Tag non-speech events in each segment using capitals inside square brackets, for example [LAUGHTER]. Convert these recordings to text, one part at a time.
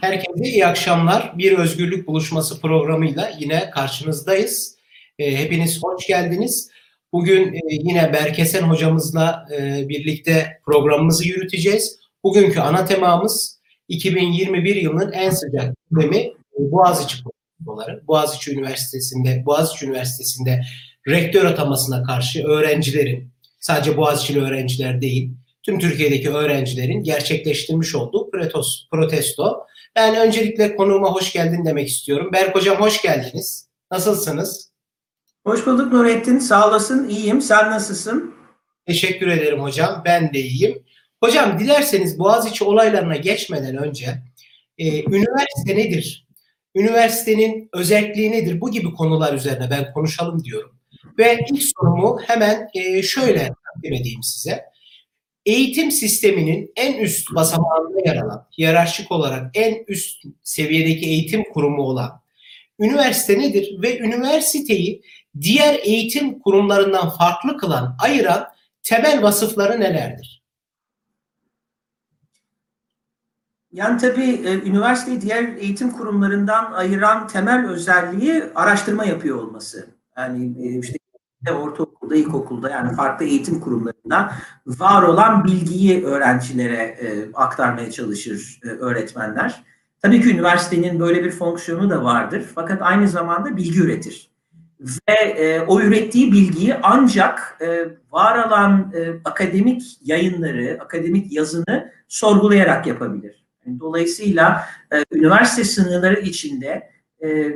Herkese iyi akşamlar. Bir özgürlük buluşması programıyla yine karşınızdayız. E, hepiniz hoş geldiniz. Bugün e, yine Berkesen hocamızla e, birlikte programımızı yürüteceğiz. Bugünkü ana temamız 2021 yılının en sıcak gündemi e, Boğaziçi politikaları. Boğaziçi Üniversitesi'nde Boğaziçi Üniversitesi'nde rektör atamasına karşı öğrencilerin sadece Boğaziçi'li öğrenciler değil tüm Türkiye'deki öğrencilerin gerçekleştirmiş olduğu protesto. Ben öncelikle konuğuma hoş geldin demek istiyorum. Berk Hocam hoş geldiniz. Nasılsınız? Hoş bulduk Nurettin. Sağ olasın. İyiyim. Sen nasılsın? Teşekkür ederim hocam. Ben de iyiyim. Hocam dilerseniz Boğaziçi olaylarına geçmeden önce e, üniversite nedir? Üniversitenin özelliği nedir? Bu gibi konular üzerine ben konuşalım diyorum. Ve ilk sorumu hemen e, şöyle takdim edeyim size eğitim sisteminin en üst basamağında yer alan, hiyerarşik olarak en üst seviyedeki eğitim kurumu olan üniversite nedir ve üniversiteyi diğer eğitim kurumlarından farklı kılan, ayıran temel vasıfları nelerdir? Yani tabii e, üniversiteyi diğer eğitim kurumlarından ayıran temel özelliği araştırma yapıyor olması. Yani e, işte ortaokulda, ilkokulda yani farklı eğitim kurumlarında var olan bilgiyi öğrencilere e, aktarmaya çalışır e, öğretmenler. Tabii ki üniversitenin böyle bir fonksiyonu da vardır. Fakat aynı zamanda bilgi üretir. Ve e, o ürettiği bilgiyi ancak e, var olan e, akademik yayınları, akademik yazını sorgulayarak yapabilir. Dolayısıyla e, üniversite sınırları içinde e,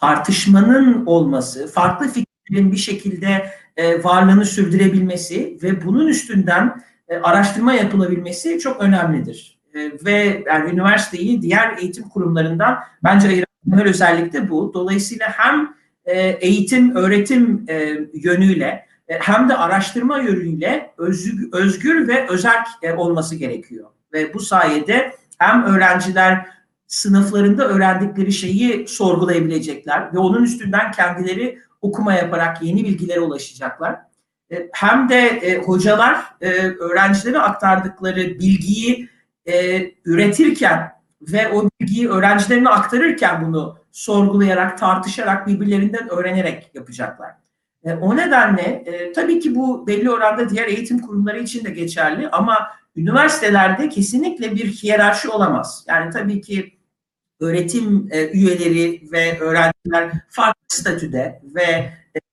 tartışmanın olması, farklı fikir bir şekilde e, varlığını sürdürebilmesi ve bunun üstünden e, araştırma yapılabilmesi çok önemlidir. E, ve yani üniversiteyi diğer eğitim kurumlarından bence ayıran özellik de bu. Dolayısıyla hem e, eğitim, öğretim e, yönüyle e, hem de araştırma yönüyle özgür, özgür ve özel e, olması gerekiyor. Ve bu sayede hem öğrenciler sınıflarında öğrendikleri şeyi sorgulayabilecekler ve onun üstünden kendileri okuma yaparak yeni bilgilere ulaşacaklar. E, hem de e, hocalar e, öğrencilere aktardıkları bilgiyi üretirken ve o bilgiyi öğrencilerine aktarırken bunu sorgulayarak, tartışarak, birbirlerinden öğrenerek yapacaklar. O nedenle tabii ki bu belli oranda diğer eğitim kurumları için de geçerli ama üniversitelerde kesinlikle bir hiyerarşi olamaz. Yani tabii ki öğretim üyeleri ve öğrenciler farklı statüde ve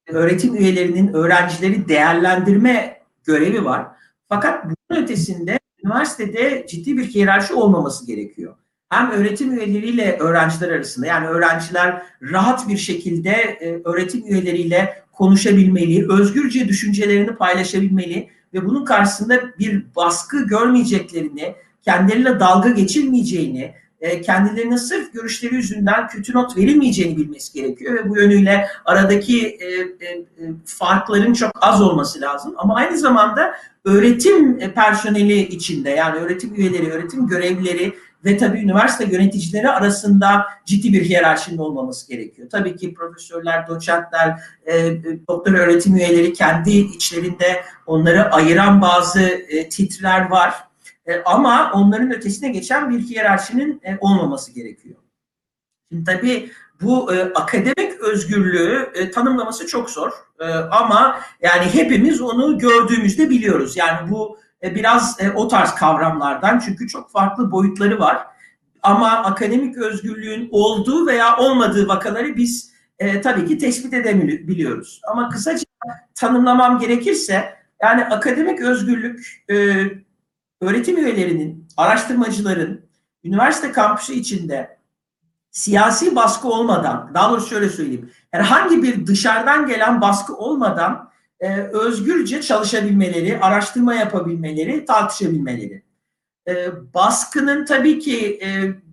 e, öğretim üyelerinin öğrencileri değerlendirme görevi var. Fakat bunun ötesinde üniversitede ciddi bir hiyerarşi olmaması gerekiyor. Hem öğretim üyeleriyle öğrenciler arasında yani öğrenciler rahat bir şekilde e, öğretim üyeleriyle konuşabilmeli, özgürce düşüncelerini paylaşabilmeli ve bunun karşısında bir baskı görmeyeceklerini, kendileriyle dalga geçilmeyeceğini, e, kendilerine sırf görüşleri yüzünden kötü not verilmeyeceğini bilmesi gerekiyor ve bu yönüyle aradaki e, e, farkların çok az olması lazım. Ama aynı zamanda öğretim personeli içinde yani öğretim üyeleri, öğretim görevlileri ve tabii üniversite yöneticileri arasında ciddi bir hiyerarşinin olmaması gerekiyor. Tabii ki profesörler, doçentler, e, doktor öğretim üyeleri kendi içlerinde onları ayıran bazı e, titrer var e, ama onların ötesine geçen bir hiyerarşinin e, olmaması gerekiyor. Şimdi tabii bu e, akademik özgürlüğü e, tanımlaması çok zor. E, ama yani hepimiz onu gördüğümüzde biliyoruz. Yani bu e, biraz e, o tarz kavramlardan çünkü çok farklı boyutları var. Ama akademik özgürlüğün olduğu veya olmadığı vakaları biz e, tabii ki tespit edebiliyoruz. Ama kısaca tanımlamam gerekirse yani akademik özgürlük e, öğretim üyelerinin, araştırmacıların üniversite kampüsü içinde siyasi baskı olmadan, daha doğrusu şöyle söyleyeyim, herhangi bir dışarıdan gelen baskı olmadan e, özgürce çalışabilmeleri, araştırma yapabilmeleri, tartışabilmeleri. E, baskının tabii ki e,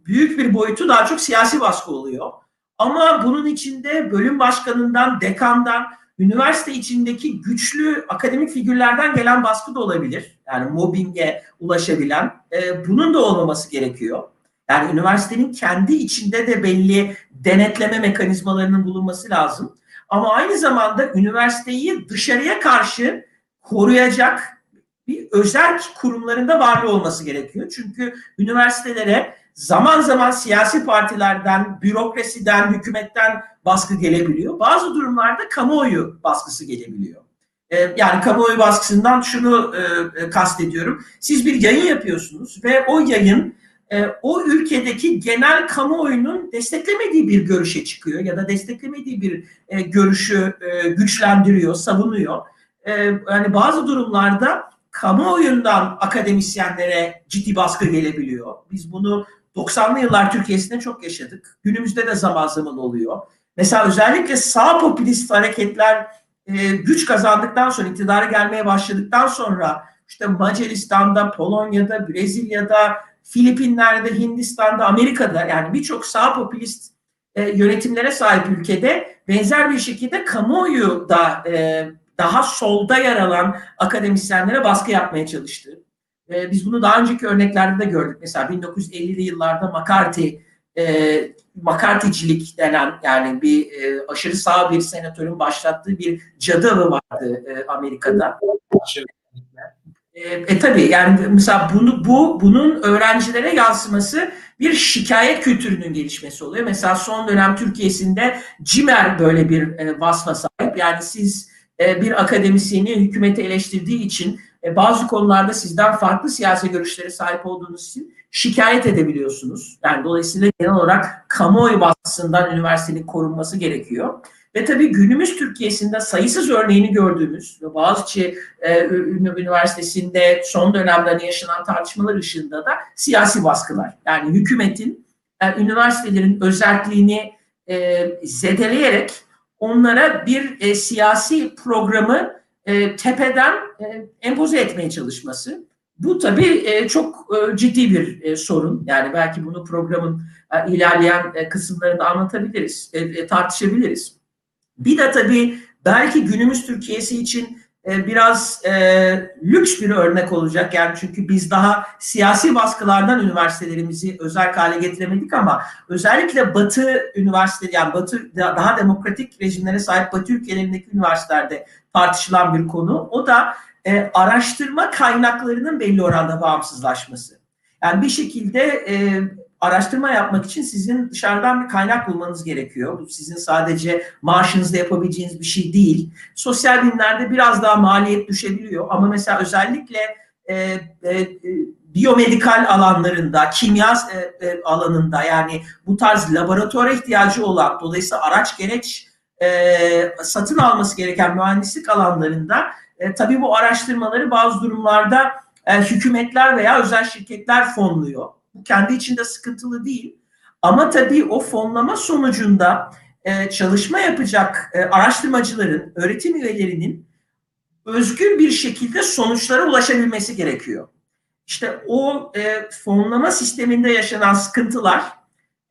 büyük bir boyutu daha çok siyasi baskı oluyor. Ama bunun içinde bölüm başkanından, dekandan, üniversite içindeki güçlü akademik figürlerden gelen baskı da olabilir. Yani mobbinge ulaşabilen. E, bunun da olmaması gerekiyor. Yani üniversitenin kendi içinde de belli denetleme mekanizmalarının bulunması lazım. Ama aynı zamanda üniversiteyi dışarıya karşı koruyacak, bir özel kurumlarında varlığı olması gerekiyor. Çünkü üniversitelere zaman zaman siyasi partilerden, bürokrasiden, hükümetten baskı gelebiliyor. Bazı durumlarda kamuoyu baskısı gelebiliyor. Ee, yani kamuoyu baskısından şunu e, kastediyorum. Siz bir yayın yapıyorsunuz ve o yayın e, o ülkedeki genel kamuoyunun desteklemediği bir görüşe çıkıyor ya da desteklemediği bir e, görüşü e, güçlendiriyor, savunuyor. E, yani bazı durumlarda kamuoyundan akademisyenlere ciddi baskı gelebiliyor. Biz bunu 90'lı yıllar Türkiye'sinde çok yaşadık. Günümüzde de zaman zaman oluyor. Mesela özellikle sağ popülist hareketler e, güç kazandıktan sonra, iktidara gelmeye başladıktan sonra işte Macaristan'da, Polonya'da, Brezilya'da, Filipinler'de, Hindistan'da, Amerika'da yani birçok sağ popülist e, yönetimlere sahip ülkede benzer bir şekilde kamuoyu da e, daha solda yer alan akademisyenlere baskı yapmaya çalıştı. E, biz bunu daha önceki örneklerde de gördük. Mesela 1950'li yıllarda McCarthy e, McCarthy'cilik denen yani bir e, aşırı sağ bir senatörün başlattığı bir cadı avı vardı e, Amerika'da. E, e tabii yani mesela bunu bu bunun öğrencilere yansıması bir şikayet kültürünün gelişmesi oluyor. Mesela son dönem Türkiye'sinde CİMER böyle bir e, vasfa sahip. Yani siz e, bir akademisyeni hükümeti eleştirdiği için e, bazı konularda sizden farklı siyasi görüşlere sahip olduğunuz için şikayet edebiliyorsunuz. Yani dolayısıyla genel olarak kamuoyu baskısından üniversitenin korunması gerekiyor. Ve tabii günümüz Türkiye'sinde sayısız örneğini gördüğümüz ve Boğaziçi e, Üniversitesi'nde son dönemde yaşanan tartışmalar ışığında da siyasi baskılar. Yani hükümetin e, üniversitelerin özelliğini e, zedeleyerek onlara bir e, siyasi programı e, tepeden e, empoze etmeye çalışması. Bu tabii e, çok e, ciddi bir e, sorun. Yani belki bunu programın e, ilerleyen e, kısımlarında anlatabiliriz, e, e, tartışabiliriz. Bir de tabii belki günümüz Türkiye'si için e, biraz e, lüks bir örnek olacak. Yani çünkü biz daha siyasi baskılardan üniversitelerimizi özel hale getiremedik ama özellikle Batı üniversiteleri yani Batı daha demokratik rejimlere sahip Batı ülkelerindeki üniversitelerde tartışılan bir konu. O da e, araştırma kaynaklarının belli oranda bağımsızlaşması. Yani bir şekilde e, araştırma yapmak için sizin dışarıdan bir kaynak bulmanız gerekiyor. Bu sizin sadece maaşınızda yapabileceğiniz bir şey değil. Sosyal bilimlerde biraz daha maliyet düşebiliyor ama mesela özellikle e, e, biyomedikal alanlarında, kimya e, e, alanında yani bu tarz laboratuvara ihtiyacı olan, dolayısıyla araç gereç e, satın alması gereken mühendislik alanlarında e, tabii bu araştırmaları bazı durumlarda e, hükümetler veya özel şirketler fonluyor. Bu kendi içinde sıkıntılı değil. Ama tabii o fonlama sonucunda e, çalışma yapacak e, araştırmacıların, öğretim üyelerinin özgür bir şekilde sonuçlara ulaşabilmesi gerekiyor. İşte o e, fonlama sisteminde yaşanan sıkıntılar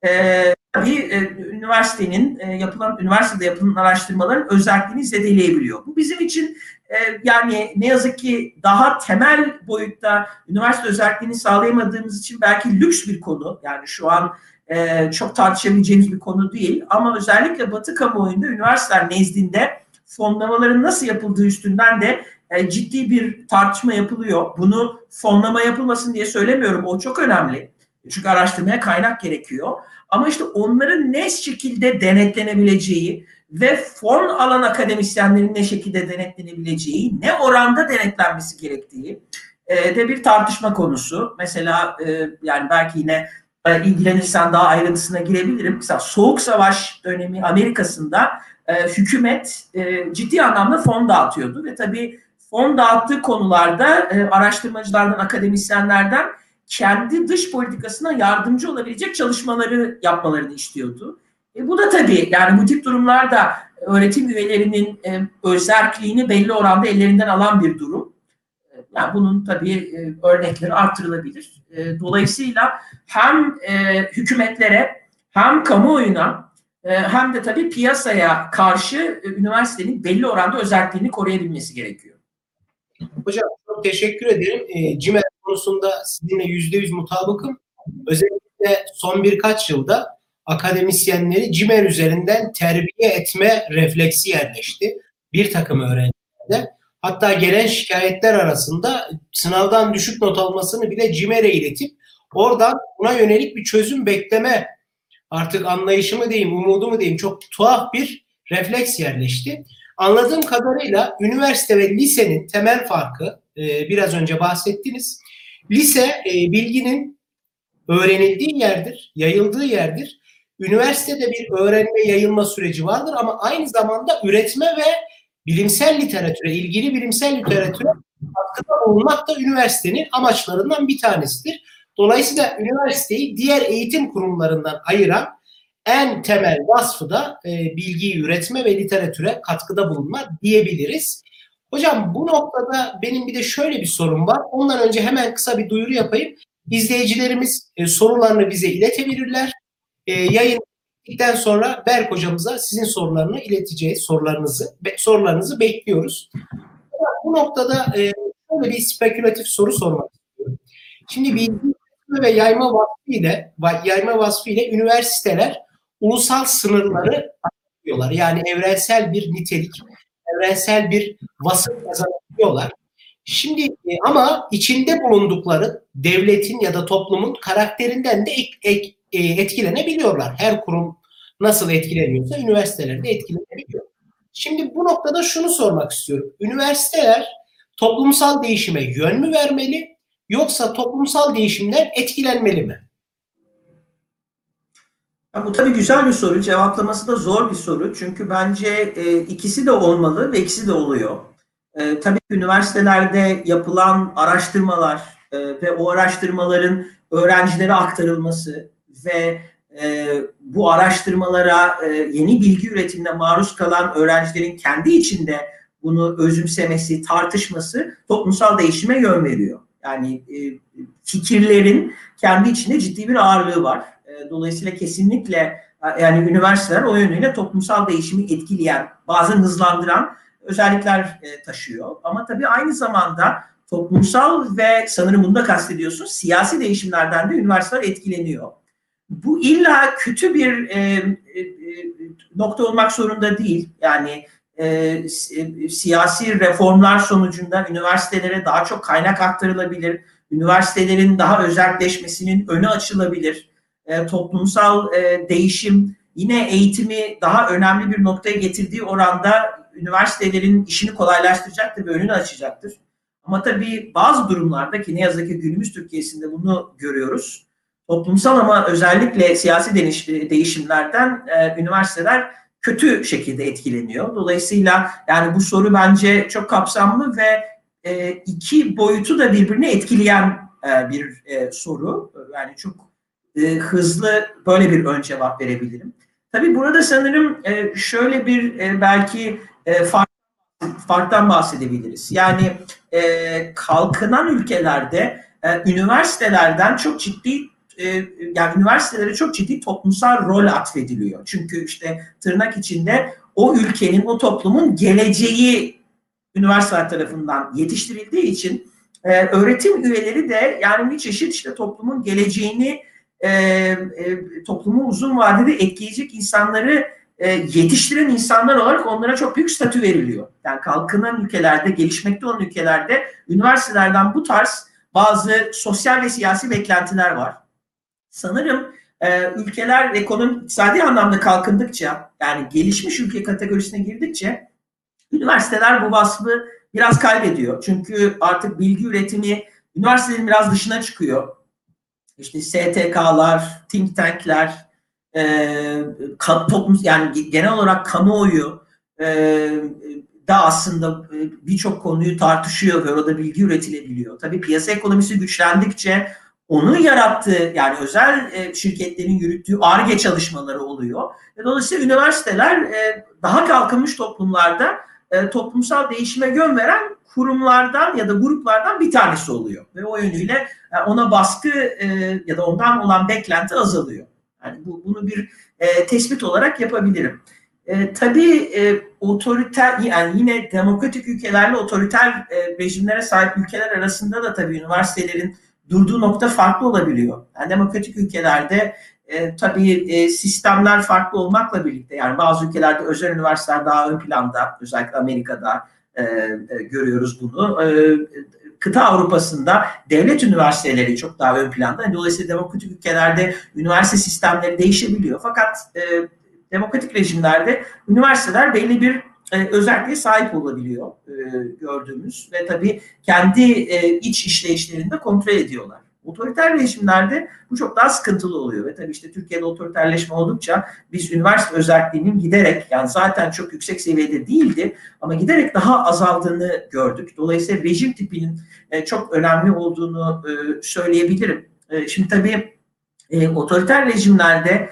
e, tabii e, üniversitenin e, yapılan üniversitede yapılan araştırmaların özelliğini zedeleyebiliyor. Bu bizim için e, yani ne yazık ki daha temel boyutta üniversite özelliğini sağlayamadığımız için belki lüks bir konu. Yani şu an e, çok tartışabileceğimiz bir konu değil. Ama özellikle Batı kamuoyunda üniversiteler nezdinde fonlamaların nasıl yapıldığı üstünden de e, ciddi bir tartışma yapılıyor. Bunu fonlama yapılmasın diye söylemiyorum. O çok önemli. Çünkü araştırmaya kaynak gerekiyor. Ama işte onların ne şekilde denetlenebileceği ve fon alan akademisyenlerin ne şekilde denetlenebileceği, ne oranda denetlenmesi gerektiği e, de bir tartışma konusu. Mesela e, yani belki yine e, ilgilenirsen daha ayrıntısına girebilirim. Mesela Soğuk Savaş dönemi Amerika'sında e, hükümet ciddi anlamda fon dağıtıyordu ve tabii fon dağıttığı konularda araştırmacılardan, akademisyenlerden kendi dış politikasına yardımcı olabilecek çalışmaları yapmalarını istiyordu. E, bu da tabii yani bu tip durumlarda öğretim üyelerinin e, özerkliğini belli oranda ellerinden alan bir durum. E, yani bunun tabii e, örnekleri artırılabilir. E, dolayısıyla hem e, hükümetlere hem kamuoyuna e, hem de tabii piyasaya karşı e, üniversitenin belli oranda özelliğini koruyabilmesi gerekiyor. Hocam çok teşekkür ederim. E, CİMER konusunda sizinle yüzde yüz mutabıkım. Özellikle son birkaç yılda akademisyenleri CİMER üzerinden terbiye etme refleksi yerleşti. Bir takım öğrencilerde. Hatta gelen şikayetler arasında sınavdan düşük not almasını bile CİMER'e iletip oradan buna yönelik bir çözüm bekleme artık anlayışı mı diyeyim, umudu mu diyeyim çok tuhaf bir refleks yerleşti. Anladığım kadarıyla üniversite ve lisenin temel farkı e, biraz önce bahsettiniz. Lise e, bilginin öğrenildiği yerdir, yayıldığı yerdir. Üniversitede bir öğrenme yayılma süreci vardır ama aynı zamanda üretme ve bilimsel literatüre, ilgili bilimsel literatüre katkıda bulunmak da üniversitenin amaçlarından bir tanesidir. Dolayısıyla üniversiteyi diğer eğitim kurumlarından ayıran en temel vasfı da e, bilgiyi üretme ve literatüre katkıda bulunma diyebiliriz. Hocam bu noktada benim bir de şöyle bir sorum var. Ondan önce hemen kısa bir duyuru yapayım. İzleyicilerimiz e, sorularını bize iletebilirler. E, yayın bittikten sonra Berk hocamıza sizin sorularını ileteceğiz. Sorularınızı be, sorularınızı bekliyoruz. Bu noktada e, şöyle bir spekülatif soru sormak istiyorum. Şimdi bilgi ve yayma vasfı ile yayma vasfı ile üniversiteler ulusal sınırları açıyorlar. Yani evrensel bir nitelik, evrensel bir vasıf kazanabiliyorlar. Şimdi e, ama içinde bulundukları devletin ya da toplumun karakterinden de e, etkilenebiliyorlar. Her kurum nasıl etkileniyorsa üniversiteler de etkilenebiliyor. Şimdi bu noktada şunu sormak istiyorum. Üniversiteler toplumsal değişime yön mü vermeli yoksa toplumsal değişimler etkilenmeli mi? Ya bu tabii güzel bir soru. Cevaplaması da zor bir soru. Çünkü bence e, ikisi de olmalı ve ikisi de oluyor. E, tabii üniversitelerde yapılan araştırmalar e, ve o araştırmaların öğrencilere aktarılması ve e, bu araştırmalara e, yeni bilgi üretimine maruz kalan öğrencilerin kendi içinde bunu özümsemesi, tartışması toplumsal değişime yön veriyor. Yani e, fikirlerin kendi içinde ciddi bir ağırlığı var. E, dolayısıyla kesinlikle e, yani üniversiteler o yönüyle toplumsal değişimi etkileyen, bazen hızlandıran özellikler e, taşıyor. Ama tabii aynı zamanda toplumsal ve sanırım bunu da kastediyorsun siyasi değişimlerden de üniversiteler etkileniyor. Bu illa kötü bir e, e, nokta olmak zorunda değil. Yani e, siyasi reformlar sonucunda üniversitelere daha çok kaynak aktarılabilir. Üniversitelerin daha özelleşmesinin önü açılabilir. E, toplumsal e, değişim yine eğitimi daha önemli bir noktaya getirdiği oranda üniversitelerin işini kolaylaştıracaktır ve önünü açacaktır. Ama tabii bazı durumlarda ki ne yazık ki günümüz Türkiye'sinde bunu görüyoruz. Toplumsal ama özellikle siyasi değişimlerden e, üniversiteler kötü şekilde etkileniyor. Dolayısıyla yani bu soru bence çok kapsamlı ve e, iki boyutu da birbirini etkileyen e, bir e, soru. Yani çok e, hızlı böyle bir ön cevap verebilirim. Tabii burada sanırım e, şöyle bir e, belki e, fark, farktan bahsedebiliriz. Yani e, kalkınan ülkelerde e, üniversitelerden çok ciddi e, yani üniversitelere çok ciddi toplumsal rol atfediliyor. Çünkü işte tırnak içinde o ülkenin, o toplumun geleceği üniversiteler tarafından yetiştirildiği için e, öğretim üyeleri de yani bir çeşit işte toplumun geleceğini e, e, toplumu uzun vadede etkileyecek insanları e, yetiştiren insanlar olarak onlara çok büyük statü veriliyor. Yani kalkınan ülkelerde, gelişmekte olan ülkelerde üniversitelerden bu tarz bazı sosyal ve siyasi beklentiler var. Sanırım e, ülkeler ekonomi, iktisadi anlamda kalkındıkça, yani gelişmiş ülke kategorisine girdikçe üniversiteler bu vasfı biraz kaybediyor. Çünkü artık bilgi üretimi üniversitenin biraz dışına çıkıyor. İşte STK'lar, think tank'ler, e, toplum yani genel olarak kamuoyu e, da aslında e, birçok konuyu tartışıyor ve orada bilgi üretilebiliyor. Tabii piyasa ekonomisi güçlendikçe onun yarattığı yani özel e, şirketlerin yürüttüğü ARGE çalışmaları oluyor. Dolayısıyla üniversiteler e, daha kalkınmış toplumlarda e, toplumsal değişime yön veren kurumlardan ya da gruplardan bir tanesi oluyor. Ve o yönüyle e, ona baskı e, ya da ondan olan beklenti azalıyor. Yani bu, bunu bir tespit olarak yapabilirim. E, tabii e, otoriter yani yine demokratik ülkelerle otoriter e, rejimlere sahip ülkeler arasında da tabii üniversitelerin durduğu nokta farklı olabiliyor. Yani demokratik ülkelerde e, tabii e, sistemler farklı olmakla birlikte yani bazı ülkelerde özel üniversiteler daha ön planda özellikle Amerika'da e, e, görüyoruz bunu. E, kıta Avrupa'sında devlet üniversiteleri çok daha ön planda. Dolayısıyla demokratik ülkelerde üniversite sistemleri değişebiliyor. Fakat e, demokratik rejimlerde üniversiteler belli bir e, özelliğe sahip olabiliyor e, gördüğümüz ve tabii kendi e, iç işleyişlerinde kontrol ediyorlar. Otoriter rejimlerde bu çok daha sıkıntılı oluyor ve tabii işte Türkiye'de otoriterleşme oldukça biz üniversite özelliğinin giderek yani zaten çok yüksek seviyede değildi ama giderek daha azaldığını gördük. Dolayısıyla rejim tipinin e, çok önemli olduğunu e, söyleyebilirim. E, şimdi tabii otoriter rejimlerde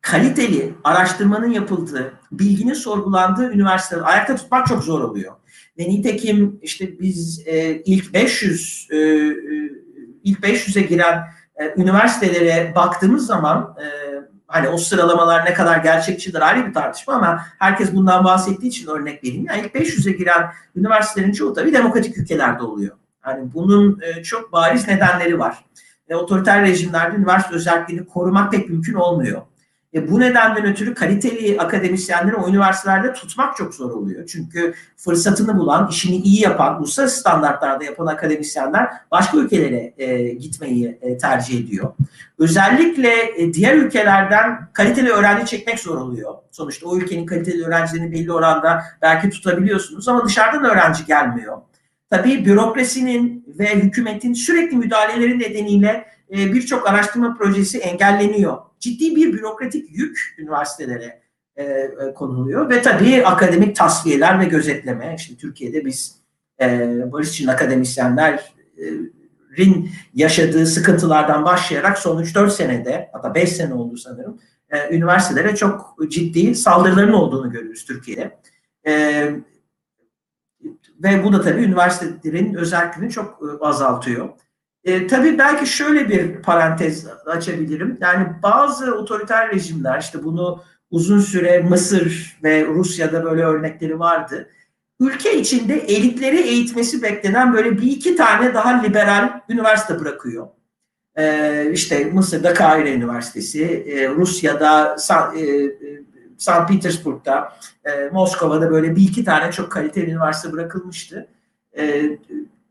kaliteli araştırmanın yapıldığı, bilginin sorgulandığı üniversiteleri ayakta tutmak çok zor oluyor. Ve nitekim işte biz ilk 500 e, e, ilk 500'e giren e, üniversitelere baktığımız zaman e, hani o sıralamalar ne kadar gerçekçidir ayrı bir tartışma ama herkes bundan bahsettiği için örnek vereyim. Yani ilk 500'e giren üniversitelerin çoğu tabii demokratik ülkelerde oluyor. Yani bunun e, çok bariz nedenleri var. E, otoriter rejimlerde üniversite özelliğini korumak pek mümkün olmuyor. E, bu nedenden ötürü kaliteli akademisyenleri o üniversitelerde tutmak çok zor oluyor. Çünkü fırsatını bulan, işini iyi yapan, uluslararası standartlarda yapan akademisyenler başka ülkelere e, gitmeyi e, tercih ediyor. Özellikle e, diğer ülkelerden kaliteli öğrenci çekmek zor oluyor. Sonuçta o ülkenin kaliteli öğrencilerini belli oranda belki tutabiliyorsunuz ama dışarıdan öğrenci gelmiyor. Tabii bürokrasinin ve hükümetin sürekli müdahaleleri nedeniyle e, birçok araştırma projesi engelleniyor. Ciddi bir bürokratik yük üniversitelere e, e, konuluyor ve tabii akademik tasfiyeler ve gözetleme. İşte Türkiye'de biz e, barış için akademisyenlerin yaşadığı sıkıntılardan başlayarak son 3-4 senede hatta 5 sene oldu sanırım e, üniversitelere çok ciddi saldırıların olduğunu görüyoruz Türkiye'de. Ve bu da tabii üniversitelerin özelliğini çok azaltıyor. E, tabii belki şöyle bir parantez açabilirim. Yani bazı otoriter rejimler işte bunu uzun süre Mısır ve Rusya'da böyle örnekleri vardı. Ülke içinde elitleri eğitmesi beklenen böyle bir iki tane daha liberal üniversite bırakıyor. Ee, işte Mısır'da Kahire Üniversitesi, e, Rusya'da San, e, e St. Petersburg'da, e, Moskova'da böyle bir iki tane çok kaliteli üniversite bırakılmıştı. E,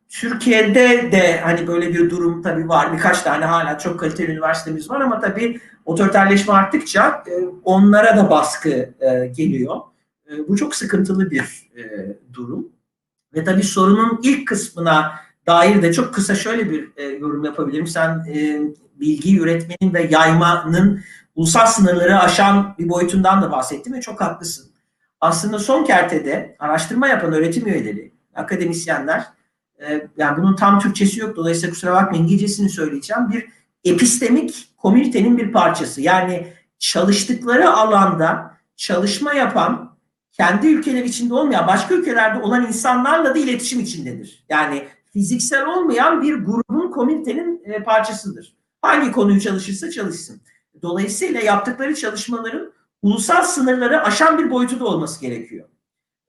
Türkiye'de de hani böyle bir durum tabii var. Birkaç tane hala çok kaliteli üniversitemiz var ama tabii otoriterleşme arttıkça e, onlara da baskı e, geliyor. E, bu çok sıkıntılı bir durum. Ve tabii sorunun ilk kısmına dair de çok kısa şöyle bir yorum yapabilirim. Sen bilgi üretmenin ve yaymanın ulusal sınırları aşan bir boyutundan da bahsettin ve çok haklısın. Aslında son kertede araştırma yapan öğretim üyeleri, akademisyenler, e, yani bunun tam Türkçesi yok dolayısıyla kusura bakmayın İngilizcesini söyleyeceğim. Bir epistemik komünitenin bir parçası. Yani çalıştıkları alanda çalışma yapan, kendi ülkeler içinde olmayan, başka ülkelerde olan insanlarla da iletişim içindedir. Yani fiziksel olmayan bir grubun komünitenin e, parçasıdır. Hangi konuyu çalışırsa çalışsın. Dolayısıyla yaptıkları çalışmaların ulusal sınırları aşan bir boyutu da olması gerekiyor.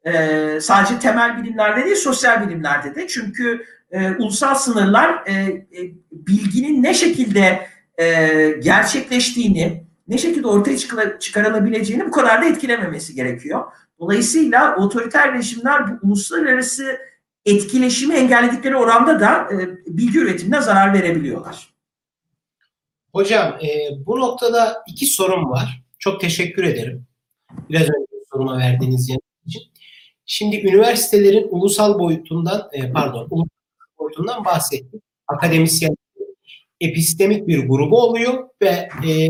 Ee, sadece temel bilimlerde değil, sosyal bilimlerde de. Çünkü e, ulusal sınırlar e, e, bilginin ne şekilde e, gerçekleştiğini, ne şekilde ortaya çıkarılabileceğini bu kadar da etkilememesi gerekiyor. Dolayısıyla otoriter rejimler bu uluslararası etkileşimi engelledikleri oranda da e, bilgi üretimine zarar verebiliyorlar. Hocam e, bu noktada iki sorum var. Çok teşekkür ederim. Biraz önce soruma verdiğiniz yanıt için. Şimdi üniversitelerin ulusal boyutundan e, pardon ulusal boyutundan bahsettik. Akademisyen epistemik bir grubu oluyor ve e,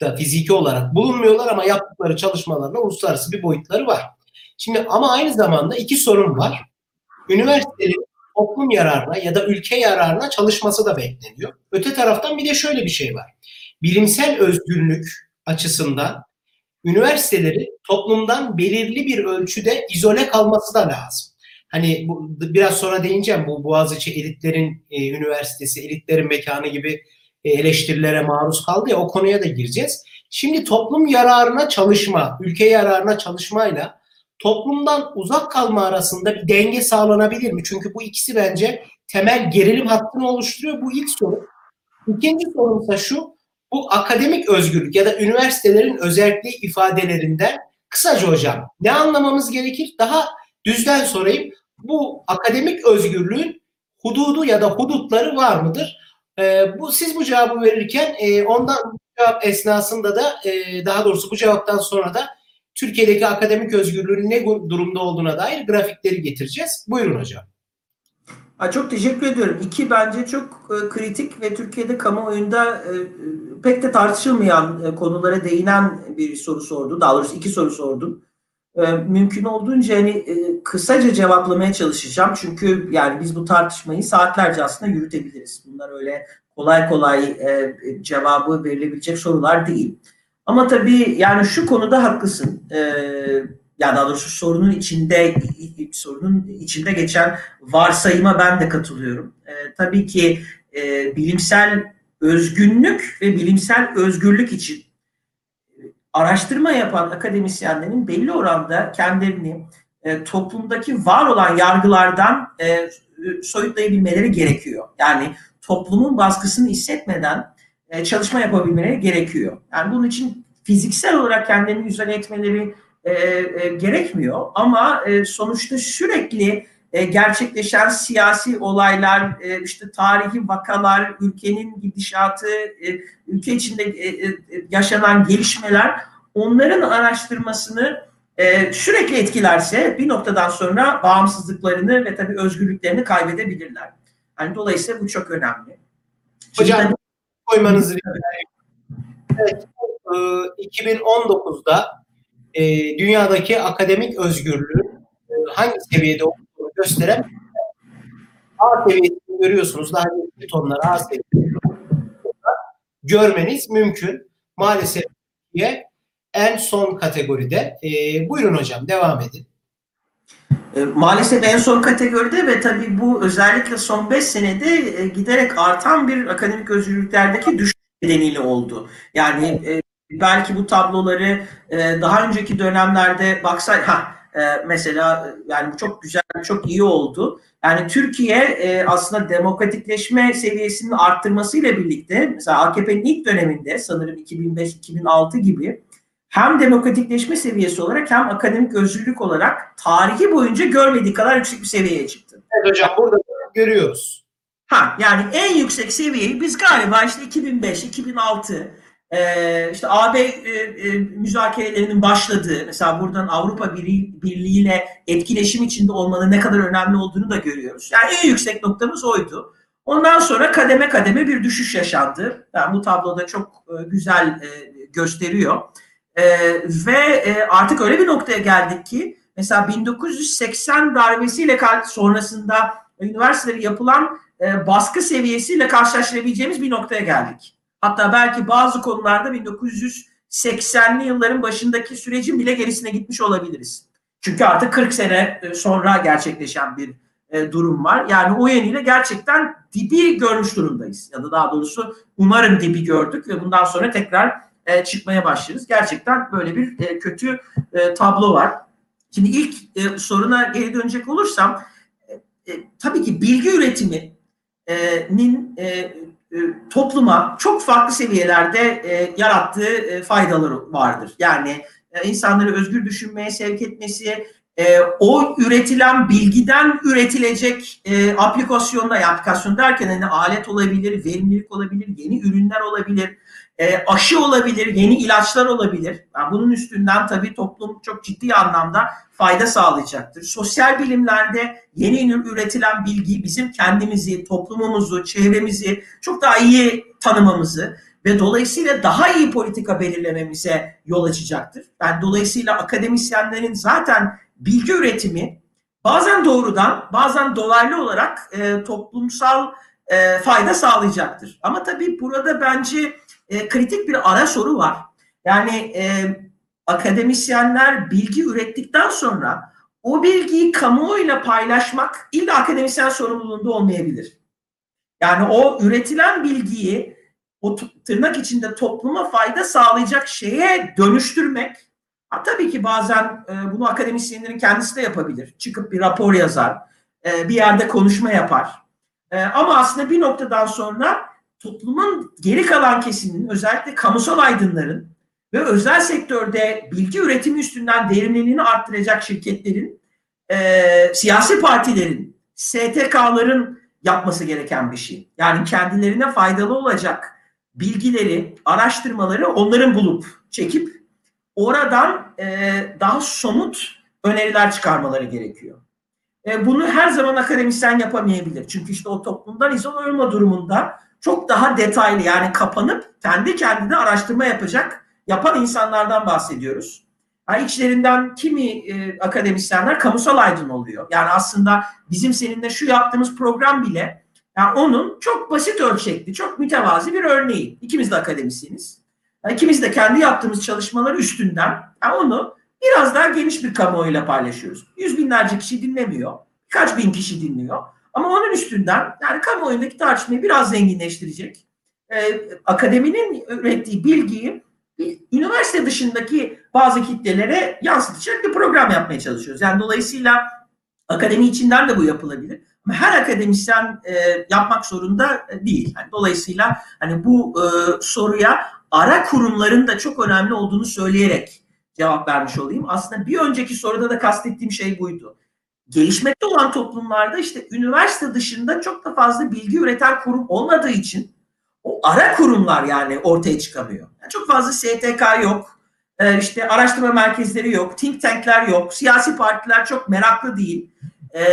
da fiziki olarak bulunmuyorlar ama yaptıkları çalışmalarla uluslararası bir boyutları var. Şimdi ama aynı zamanda iki sorun var. Üniversitelerin toplum yararına ya da ülke yararına çalışması da bekleniyor. Öte taraftan bir de şöyle bir şey var. Bilimsel özgürlük açısından üniversiteleri toplumdan belirli bir ölçüde izole kalması da lazım. Hani bu, biraz sonra değineceğim bu Boğaziçi elitlerin e, üniversitesi, elitlerin mekanı gibi e, eleştirilere maruz kaldı ya o konuya da gireceğiz. Şimdi toplum yararına çalışma, ülke yararına çalışmayla toplumdan uzak kalma arasında bir denge sağlanabilir mi? Çünkü bu ikisi bence temel gerilim hattını oluşturuyor. Bu ilk soru. İkinci sorum ise şu. Bu akademik özgürlük ya da üniversitelerin özelliği ifadelerinden kısaca hocam ne anlamamız gerekir? Daha düzden sorayım. Bu akademik özgürlüğün hududu ya da hudutları var mıdır? E, bu siz bu cevabı verirken e, ondan bu cevap esnasında da e, daha doğrusu bu cevaptan sonra da Türkiye'deki akademik özgürlüğün ne durumda olduğuna dair grafikleri getireceğiz. Buyurun hocam. Çok teşekkür ediyorum. İki bence çok e, kritik ve Türkiye'de kamuoyunda e, pek de tartışılmayan e, konulara değinen bir soru sordu. Daha doğrusu iki soru sordum. Mümkün olduğunca hani kısaca cevaplamaya çalışacağım. Çünkü yani biz bu tartışmayı saatlerce aslında yürütebiliriz. Bunlar öyle kolay kolay cevabı verilebilecek sorular değil. Ama tabii yani şu konuda haklısın. Ya daha doğrusu sorunun içinde sorunun içinde geçen varsayıma ben de katılıyorum. E, tabii ki e, bilimsel özgünlük ve bilimsel özgürlük için e, araştırma yapan akademisyenlerin belli oranda kendilerini e, toplumdaki var olan yargılardan e, soyutlayabilmeleri gerekiyor. Yani toplumun baskısını hissetmeden e, çalışma yapabilmeleri gerekiyor. Yani bunun için fiziksel olarak kendilerini izole etmeleri e, e, gerekmiyor ama e, sonuçta sürekli e, gerçekleşen siyasi olaylar, e, işte tarihi vakalar, ülkenin gidişatı, e, ülke içinde e, e, yaşanan gelişmeler onların araştırmasını e, sürekli etkilerse bir noktadan sonra bağımsızlıklarını ve tabii özgürlüklerini kaybedebilirler. Yani dolayısıyla bu çok önemli. Hocam koymanızı evet, 2019'da e, dünyadaki akademik özgürlüğün e, hangi seviyede olduğunu gösteren A seviyesini görüyorsunuz. Daha yüksek tonlar A seviyesini görmeniz mümkün. Maalesef diye en son kategoride. E, buyurun hocam devam edin. E, maalesef en son kategoride ve tabii bu özellikle son 5 senede e, giderek artan bir akademik özgürlüklerdeki düşüş nedeniyle oldu. Yani e, belki bu tabloları e, daha önceki dönemlerde baksay ha e, mesela yani bu çok güzel çok iyi oldu. Yani Türkiye e, aslında demokratikleşme seviyesinin arttırmasıyla birlikte mesela AKP'nin ilk döneminde sanırım 2005-2006 gibi hem demokratikleşme seviyesi olarak hem akademik özgürlük olarak tarihi boyunca görmediği kadar yüksek bir seviyeye çıktı. Evet hocam burada görüyoruz. Ha yani en yüksek seviyeyi biz galiba işte 2005, 2006 ee, işte AB e, e, müzakerelerinin başladığı, mesela buradan Avrupa Birliği ile etkileşim içinde olmanın ne kadar önemli olduğunu da görüyoruz. Yani en yüksek noktamız oydu. Ondan sonra kademe kademe bir düşüş yaşandı. Yani bu tabloda çok e, güzel e, gösteriyor. E, ve e, artık öyle bir noktaya geldik ki mesela 1980 darbesiyle sonrasında üniversiteleri yapılan e, baskı seviyesiyle karşılaştırabileceğimiz bir noktaya geldik. Hatta belki bazı konularda 1980'li yılların başındaki sürecin bile gerisine gitmiş olabiliriz. Çünkü artık 40 sene e, sonra gerçekleşen bir e, durum var. Yani o yönüyle gerçekten dibi görmüş durumdayız. Ya da daha doğrusu umarım dibi gördük ve bundan sonra tekrar e, çıkmaya başlarız. Gerçekten böyle bir kötü tablo var. Şimdi ilk soruna geri dönecek olursam tabii ki bilgi üretiminin topluma çok farklı seviyelerde e, yarattığı e, faydaları vardır. Yani e, insanları özgür düşünmeye sevk etmesi, e, o üretilen bilgiden üretilecek e, aplikasyonda, aplikasyon derken hani alet olabilir, verimlilik olabilir, yeni ürünler olabilir, e, aşı olabilir, yeni ilaçlar olabilir. Yani bunun üstünden tabii toplum çok ciddi anlamda fayda sağlayacaktır. Sosyal bilimlerde yeni üretilen bilgi bizim kendimizi, toplumumuzu, çevremizi çok daha iyi tanımamızı ve dolayısıyla daha iyi politika belirlememize yol açacaktır. Yani dolayısıyla akademisyenlerin zaten bilgi üretimi bazen doğrudan, bazen dolaylı olarak e, toplumsal e, fayda sağlayacaktır. Ama tabii burada bence e, kritik bir ara soru var. Yani e, akademisyenler bilgi ürettikten sonra o bilgiyi kamuoyuyla paylaşmak illa akademisyen sorumluluğunda olmayabilir. Yani o üretilen bilgiyi o tırnak içinde topluma fayda sağlayacak şeye dönüştürmek ha, tabii ki bazen e, bunu akademisyenlerin kendisi de yapabilir. Çıkıp bir rapor yazar, e, bir yerde konuşma yapar. E, ama aslında bir noktadan sonra toplumun geri kalan kesiminin özellikle kamusal aydınların ve özel sektörde bilgi üretimi üstünden verimliliğini arttıracak şirketlerin e, siyasi partilerin, STK'ların yapması gereken bir şey. Yani kendilerine faydalı olacak bilgileri, araştırmaları onların bulup çekip oradan e, daha somut öneriler çıkarmaları gerekiyor. E, bunu her zaman akademisyen yapamayabilir. Çünkü işte o toplumdan izole olma durumunda çok daha detaylı yani kapanıp kendi kendine araştırma yapacak yapan insanlardan bahsediyoruz. Yani içlerinden kimi e, akademisyenler kamusal aydın oluyor. Yani aslında bizim seninle şu yaptığımız program bile yani onun çok basit ölçekli, çok mütevazi bir örneği. İkimiz de akademisyeniz. Yani ikimiz de kendi yaptığımız çalışmalar üstünden yani onu biraz daha geniş bir kamuoyuyla paylaşıyoruz. Yüz binlerce kişi dinlemiyor. Birkaç bin kişi dinliyor. Ama onun üstünden yani kamuoyundaki tartışmayı biraz zenginleştirecek. Ee, akademinin ürettiği bilgiyi üniversite dışındaki bazı kitlelere yansıtacak bir program yapmaya çalışıyoruz. Yani dolayısıyla akademi içinden de bu yapılabilir. Ama her akademisyen e, yapmak zorunda değil. Yani dolayısıyla hani bu e, soruya ara kurumların da çok önemli olduğunu söyleyerek cevap vermiş olayım. Aslında bir önceki soruda da kastettiğim şey buydu. Gelişmekte olan toplumlarda işte üniversite dışında çok da fazla bilgi üreten kurum olmadığı için o ara kurumlar yani ortaya çıkamıyor. Yani çok fazla STK yok, e, işte araştırma merkezleri yok, think tankler yok, siyasi partiler çok meraklı değil e,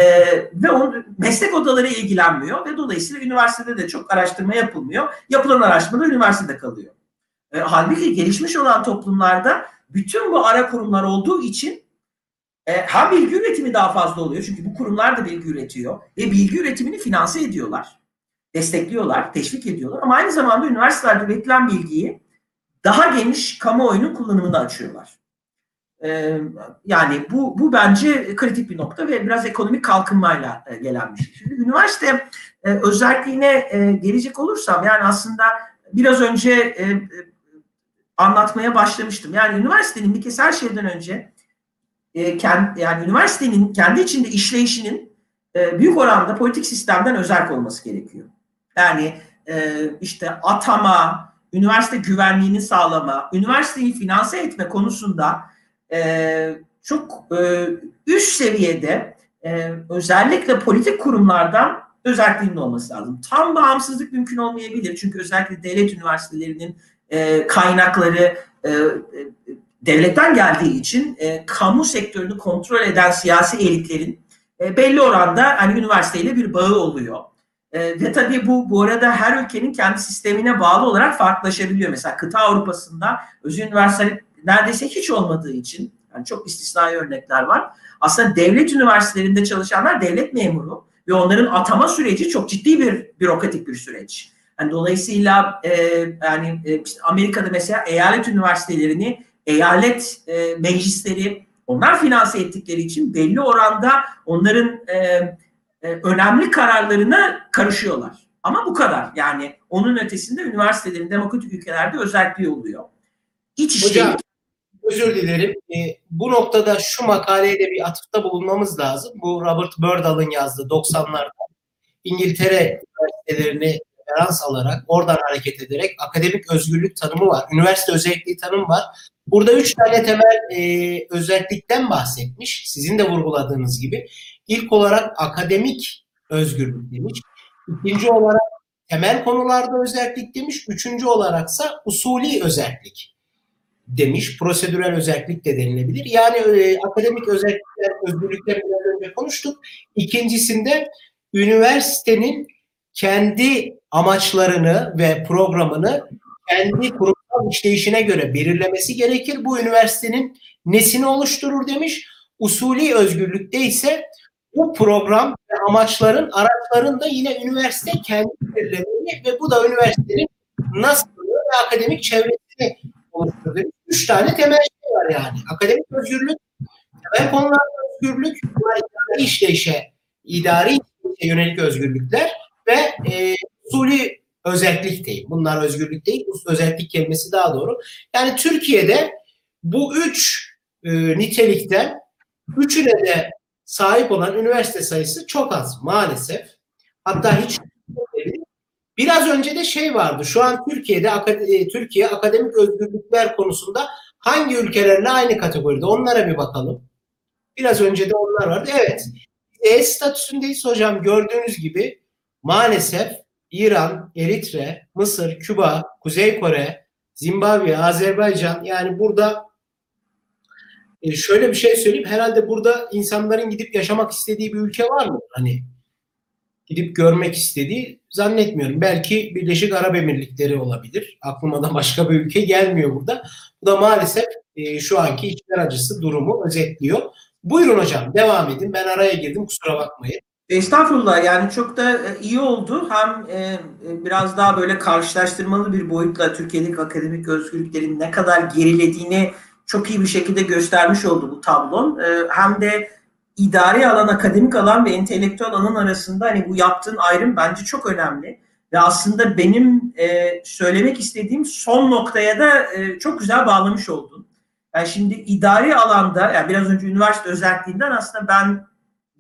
ve on, meslek odaları ilgilenmiyor ve dolayısıyla üniversitede de çok araştırma yapılmıyor. Yapılan araştırma da üniversitede kalıyor. E, halbuki gelişmiş olan toplumlarda bütün bu ara kurumlar olduğu için e, hem bilgi üretimi daha fazla oluyor çünkü bu kurumlar da bilgi üretiyor ve bilgi üretimini finanse ediyorlar destekliyorlar, teşvik ediyorlar ama aynı zamanda üniversitelerde üretilen bilgiyi daha geniş kamuoyunun kullanımını açıyorlar. Ee, yani bu, bu bence kritik bir nokta ve biraz ekonomik kalkınmayla e, gelen bir şey. Şimdi üniversite e, özelliğine e, gelecek olursam yani aslında biraz önce e, e, anlatmaya başlamıştım. Yani üniversitenin bir kez her şeyden önce e, kend, yani üniversitenin kendi içinde işleyişinin e, büyük oranda politik sistemden özel olması gerekiyor. Yani e, işte atama, üniversite güvenliğini sağlama, üniversiteyi finanse etme konusunda e, çok e, üst seviyede e, özellikle politik kurumlardan özelliğinin olması lazım. Tam bağımsızlık mümkün olmayabilir. Çünkü özellikle devlet üniversitelerinin e, kaynakları e, e, devletten geldiği için e, kamu sektörünü kontrol eden siyasi elitlerin e, belli oranda hani üniversiteyle bir bağı oluyor. E, ve tabii bu bu arada her ülkenin kendi sistemine bağlı olarak farklılaşabiliyor. Mesela kıta Avrupa'sında özel üniversiteler neredeyse hiç olmadığı için yani çok istisnai örnekler var. Aslında devlet üniversitelerinde çalışanlar devlet memuru ve onların atama süreci çok ciddi bir bürokratik bir süreç. Yani dolayısıyla e, yani e, Amerika'da mesela eyalet üniversitelerini eyalet e, meclisleri onlar finanse ettikleri için belli oranda onların e, e, önemli kararlarına karışıyorlar. Ama bu kadar. Yani onun ötesinde üniversitelerin demokratik ülkelerde özelliği oluyor. İç Hocam özür dilerim. E, bu noktada şu makaleye de bir atıfta bulunmamız lazım. Bu Robert Birdall'ın yazdığı 90'larda İngiltere üniversitelerini referans alarak oradan hareket ederek akademik özgürlük tanımı var. Üniversite özelliği tanımı var. Burada üç tane temel e, özellikten bahsetmiş. Sizin de vurguladığınız gibi. İlk olarak akademik özgürlük demiş. İkinci olarak temel konularda özellik demiş. Üçüncü olaraksa usulü özellik demiş. Prosedürel özellik de denilebilir. Yani e, akademik özellikler, özgürlükler biraz önce konuştuk. İkincisinde üniversitenin kendi amaçlarını ve programını kendi kurumsal işleyişine göre belirlemesi gerekir. Bu üniversitenin nesini oluşturur demiş. Usulü özgürlükte ise bu program ve amaçların, araçların da yine üniversite kendi belirlemeli ve bu da üniversitenin nasıl ve akademik çevresini oluşturur. Üç tane temel şey var yani. Akademik özgürlük, temel konularda özgürlük, idari işleyişe, idari işleyişe yönelik özgürlükler ve e, usulü özellik değil. Bunlar özgürlük değil. Özellik kelimesi daha doğru. Yani Türkiye'de bu üç e, nitelikten üçüne de sahip olan üniversite sayısı çok az maalesef. Hatta hiç Biraz önce de şey vardı. Şu an Türkiye'de e, Türkiye akademik özgürlükler konusunda hangi ülkelerle aynı kategoride? Onlara bir bakalım. Biraz önce de onlar vardı. Evet. E statüsündeyiz hocam. Gördüğünüz gibi maalesef İran, Eritre, Mısır, Küba, Kuzey Kore, Zimbabwe, Azerbaycan yani burada e, şöyle bir şey söyleyeyim. Herhalde burada insanların gidip yaşamak istediği bir ülke var mı? Hani gidip görmek istediği zannetmiyorum. Belki Birleşik Arap Emirlikleri olabilir. Aklıma da başka bir ülke gelmiyor burada. Bu da maalesef e, şu anki içler acısı durumu özetliyor. Buyurun hocam devam edin. Ben araya girdim kusura bakmayın. Estağfurullah yani çok da e, iyi oldu. Hem e, e, biraz daha böyle karşılaştırmalı bir boyutla Türkiye'deki akademik özgürlüklerin ne kadar gerilediğini çok iyi bir şekilde göstermiş oldu bu tablon. Hem de idari alan, akademik alan ve entelektüel alanın arasında hani bu yaptığın ayrım bence çok önemli. Ve aslında benim söylemek istediğim son noktaya da çok güzel bağlamış oldun. Yani şimdi idari alanda, yani biraz önce üniversite özelliğinden aslında ben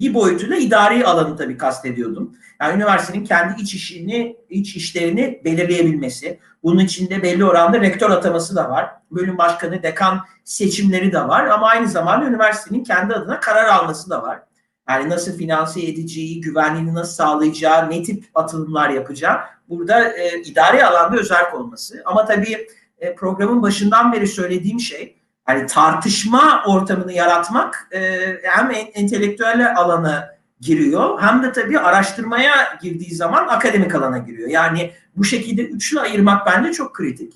bir boyutuyla idari alanı tabii kastediyordum. Yani üniversitenin kendi iç işini, iç işlerini belirleyebilmesi. Bunun içinde belli oranda rektör ataması da var. Bölüm başkanı, dekan seçimleri de var. Ama aynı zamanda üniversitenin kendi adına karar alması da var. Yani nasıl finanse edeceği, güvenliğini nasıl sağlayacağı, ne tip atılımlar yapacağı. Burada e, idari alanda özel olması. Ama tabii e, programın başından beri söylediğim şey yani tartışma ortamını yaratmak e, hem entelektüel alana giriyor hem de tabii araştırmaya girdiği zaman akademik alana giriyor. Yani bu şekilde üçlü ayırmak bence çok kritik.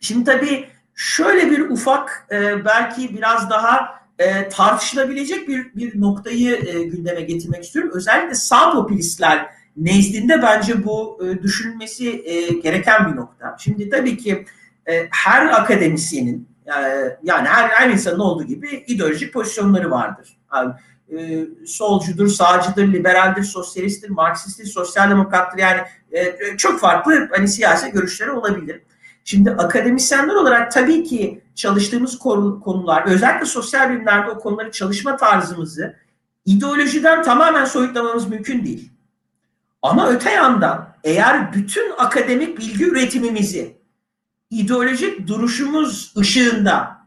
Şimdi tabii şöyle bir ufak e, belki biraz daha e, tartışılabilecek bir, bir noktayı e, gündeme getirmek istiyorum. Özellikle sağ popülistler nezdinde bence bu e, düşünülmesi e, gereken bir nokta. Şimdi tabii ki e, her akademisyenin yani her, her insanın olduğu gibi ideolojik pozisyonları vardır. Yani, e, solcudur, sağcıdır, liberaldir, sosyalisttir, marksisttir, sosyal demokrattır yani e, çok farklı hani siyasi görüşleri olabilir. Şimdi akademisyenler olarak tabii ki çalıştığımız konular özellikle sosyal bilimlerde o konuları çalışma tarzımızı ideolojiden tamamen soyutlamamız mümkün değil. Ama öte yandan eğer bütün akademik bilgi üretimimizi ideolojik duruşumuz ışığında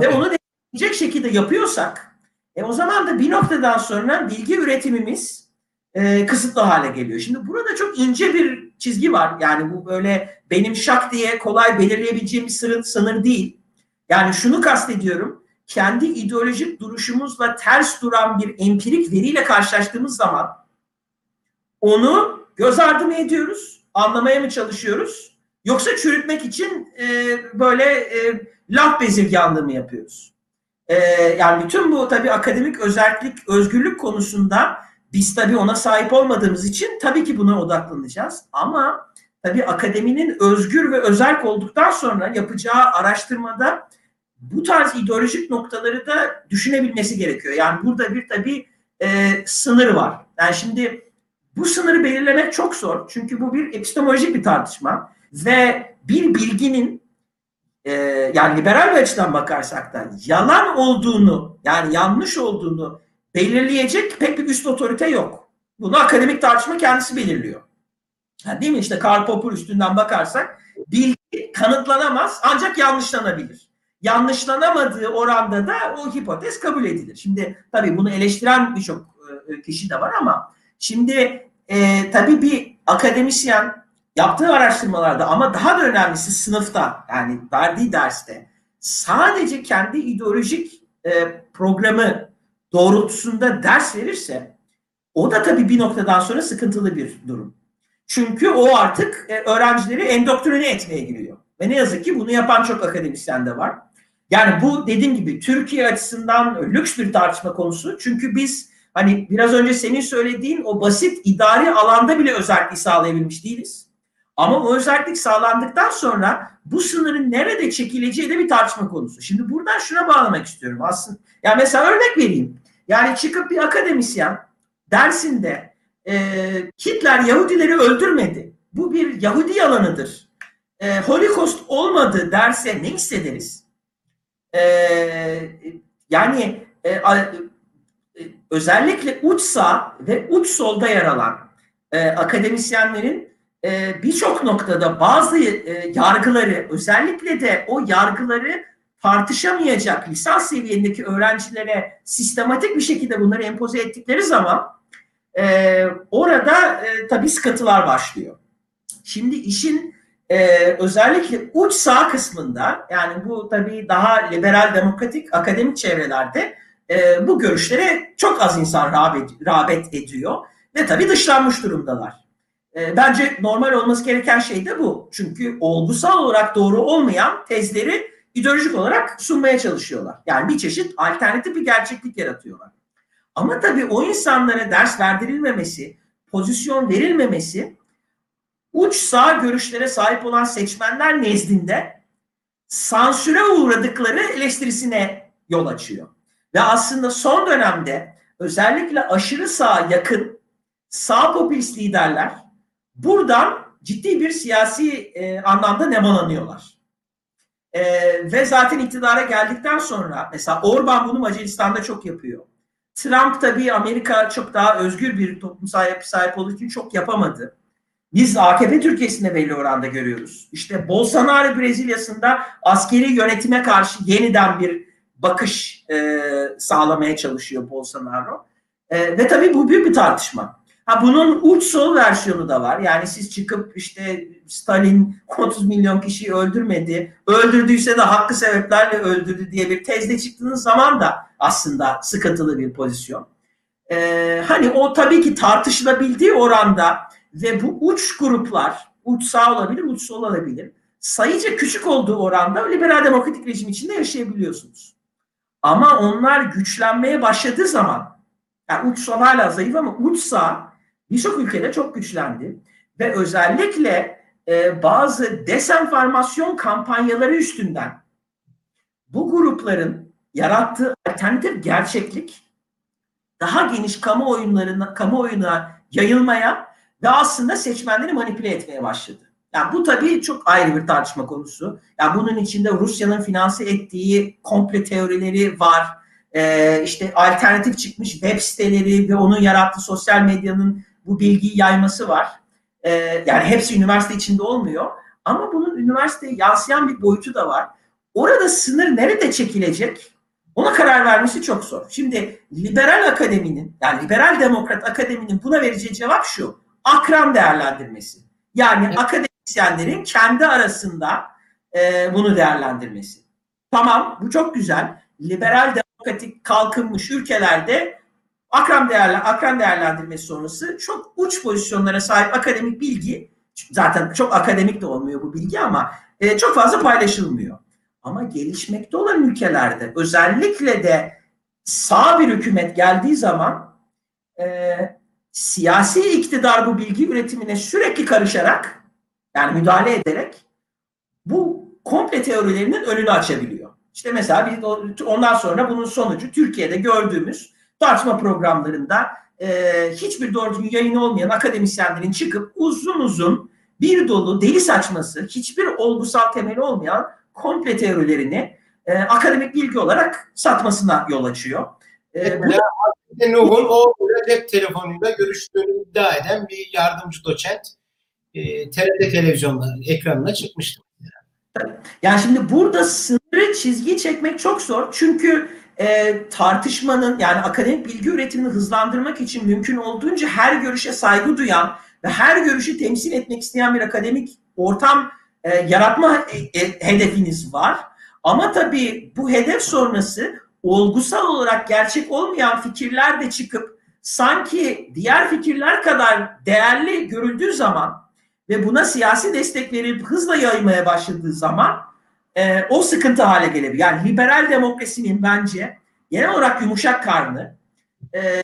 ve onu destekleyecek şekilde yapıyorsak e o zaman da bir noktadan sonra bilgi üretimimiz e, kısıtlı hale geliyor. Şimdi burada çok ince bir çizgi var. Yani bu böyle benim şak diye kolay belirleyebileceğim bir sınır, sınır değil. Yani şunu kastediyorum. Kendi ideolojik duruşumuzla ters duran bir empirik veriyle karşılaştığımız zaman onu göz ardı mı ediyoruz? Anlamaya mı çalışıyoruz? Yoksa çürütmek için e, böyle e, laf bezirganlığı mı yapıyoruz? E, yani bütün bu tabii akademik özellik, özgürlük konusunda biz tabii ona sahip olmadığımız için tabii ki buna odaklanacağız. Ama tabii akademinin özgür ve özel olduktan sonra yapacağı araştırmada bu tarz ideolojik noktaları da düşünebilmesi gerekiyor. Yani burada bir tabii e, sınır var. Yani şimdi bu sınırı belirlemek çok zor. Çünkü bu bir epistemolojik bir tartışma ve bir bilginin e, yani liberal bir açıdan bakarsak da yalan olduğunu yani yanlış olduğunu belirleyecek pek bir üst otorite yok. Bunu akademik tartışma kendisi belirliyor. Yani değil mi işte Karl Popper üstünden bakarsak bilgi kanıtlanamaz ancak yanlışlanabilir. Yanlışlanamadığı oranda da o hipotez kabul edilir. Şimdi tabii bunu eleştiren birçok e, kişi de var ama şimdi e, tabii bir akademisyen yaptığı araştırmalarda ama daha da önemlisi sınıfta yani verdiği derste sadece kendi ideolojik e, programı doğrultusunda ders verirse o da tabii bir noktadan sonra sıkıntılı bir durum. Çünkü o artık e, öğrencileri endoktrine etmeye giriyor. Ve ne yazık ki bunu yapan çok akademisyen de var. Yani bu dediğim gibi Türkiye açısından lüks bir tartışma konusu. Çünkü biz hani biraz önce senin söylediğin o basit idari alanda bile özelliği sağlayabilmiş değiliz. Ama o özellik sağlandıktan sonra bu sınırın nerede çekileceği de bir tartışma konusu. Şimdi buradan şuna bağlamak istiyorum aslında. Ya mesela örnek vereyim. Yani çıkıp bir akademisyen dersinde e, Hitler Yahudileri öldürmedi. Bu bir Yahudi yalanıdır. E, Holocaust olmadı derse ne hissederiz? E, yani e, e, özellikle uç sağ ve uç solda yer alan e, akademisyenlerin e, birçok noktada bazı e, yargıları özellikle de o yargıları tartışamayacak lisans seviyendeki öğrencilere sistematik bir şekilde bunları empoze ettikleri zaman e, orada e, tabii sıkıntılar başlıyor. Şimdi işin e, özellikle uç sağ kısmında yani bu tabii daha liberal demokratik akademik çevrelerde bu görüşlere çok az insan rağbet, rağbet ediyor ve tabii dışlanmış durumdalar. E, bence normal olması gereken şey de bu. Çünkü olgusal olarak doğru olmayan tezleri ideolojik olarak sunmaya çalışıyorlar. Yani bir çeşit alternatif bir gerçeklik yaratıyorlar. Ama tabii o insanlara ders verdirilmemesi, pozisyon verilmemesi uç sağ görüşlere sahip olan seçmenler nezdinde sansüre uğradıkları eleştirisine yol açıyor. Ve aslında son dönemde özellikle aşırı sağa yakın sağ popülist liderler buradan ciddi bir siyasi e, anlamda nemalanıyorlar. E, ve zaten iktidara geldikten sonra mesela Orban bunu Macaristan'da çok yapıyor. Trump tabii Amerika çok daha özgür bir toplumsal yapı sahip olduğu için çok yapamadı. Biz AKP Türkiye'sinde belli oranda görüyoruz. İşte Bolsonaro Brezilya'sında askeri yönetime karşı yeniden bir bakış e, sağlamaya çalışıyor Bolsonaro. E, ve tabii bu büyük bir tartışma. Ha bunun uç sol versiyonu da var. Yani siz çıkıp işte Stalin 30 milyon kişiyi öldürmedi. Öldürdüyse de hakkı sebeplerle öldürdü diye bir tezde çıktığınız zaman da aslında sıkıntılı bir pozisyon. Ee, hani o tabii ki tartışılabildiği oranda ve bu uç gruplar, uç sağ olabilir, uç sol olabilir. Sayıca küçük olduğu oranda liberal demokratik rejim içinde yaşayabiliyorsunuz. Ama onlar güçlenmeye başladığı zaman, yani uç sol hala zayıf ama uç sağ birçok ülkede çok güçlendi. Ve özellikle e, bazı desenformasyon kampanyaları üstünden bu grupların yarattığı alternatif gerçeklik daha geniş kamuoyunlarına, kamuoyuna yayılmaya ve aslında seçmenleri manipüle etmeye başladı. Yani bu tabii çok ayrı bir tartışma konusu. Yani bunun içinde Rusya'nın finanse ettiği komple teorileri var. Ee, işte alternatif çıkmış web siteleri ve onun yarattığı sosyal medyanın bu bilgiyi yayması var. Ee, yani hepsi üniversite içinde olmuyor. Ama bunun üniversiteye yansıyan bir boyutu da var. Orada sınır nerede çekilecek? Ona karar vermesi çok zor. Şimdi liberal akademinin, yani liberal demokrat akademinin buna vereceği cevap şu. Akran değerlendirmesi. Yani evet. akademisyenlerin kendi arasında e, bunu değerlendirmesi. Tamam bu çok güzel. Liberal demokratik kalkınmış ülkelerde akran değerler, akran değerlendirmesi sonrası çok uç pozisyonlara sahip akademik bilgi zaten çok akademik de olmuyor bu bilgi ama e, çok fazla paylaşılmıyor. Ama gelişmekte olan ülkelerde özellikle de sağ bir hükümet geldiği zaman e, siyasi iktidar bu bilgi üretimine sürekli karışarak yani müdahale ederek bu komple teorilerinin önünü açabiliyor. İşte mesela biz ondan sonra bunun sonucu Türkiye'de gördüğümüz tartışma programlarında e, hiçbir doğru düzgün yayın olmayan akademisyenlerin çıkıp uzun uzun bir dolu deli saçması, hiçbir olgusal temeli olmayan komple teorilerini e, akademik bilgi olarak satmasına yol açıyor. E, bu da Nuh'un o cep telefonuyla görüştüğünü iddia eden bir yardımcı doçent e, TRT televizyonda ekranına çıkmıştı. Yani şimdi burada sınırı çizgi çekmek çok zor. Çünkü e, tartışmanın yani akademik bilgi üretimini hızlandırmak için mümkün olduğunca her görüşe saygı duyan ve her görüşü temsil etmek isteyen bir akademik ortam e, yaratma e, e, hedefiniz var. Ama tabii bu hedef sonrası olgusal olarak gerçek olmayan fikirler de çıkıp sanki diğer fikirler kadar değerli görüldüğü zaman ve buna siyasi destek verip hızla yaymaya başladığı zaman e, o sıkıntı hale gelebilir. Yani liberal demokrasinin bence genel olarak yumuşak karnı e,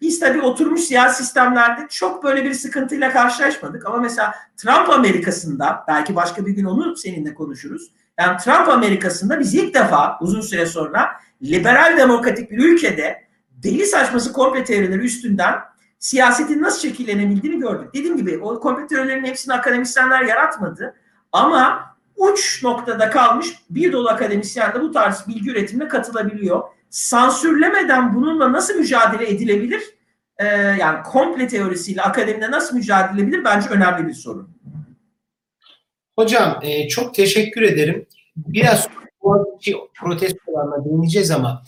biz tabii oturmuş siyasi sistemlerde çok böyle bir sıkıntıyla karşılaşmadık. Ama mesela Trump Amerika'sında belki başka bir gün onu seninle konuşuruz. Yani Trump Amerika'sında biz ilk defa uzun süre sonra liberal demokratik bir ülkede deli saçması komple teorileri üstünden siyasetin nasıl şekillenebildiğini gördük. Dediğim gibi o komple teorilerin hepsini akademisyenler yaratmadı. Ama uç noktada kalmış bir dolu akademisyen de bu tarz bilgi üretimine katılabiliyor. Sansürlemeden bununla nasıl mücadele edilebilir? Ee, yani komple teorisiyle akademide nasıl mücadele edilebilir? Bence önemli bir sorun. Hocam e, çok teşekkür ederim. Biraz Boğaziçi protestolarına değineceğiz ama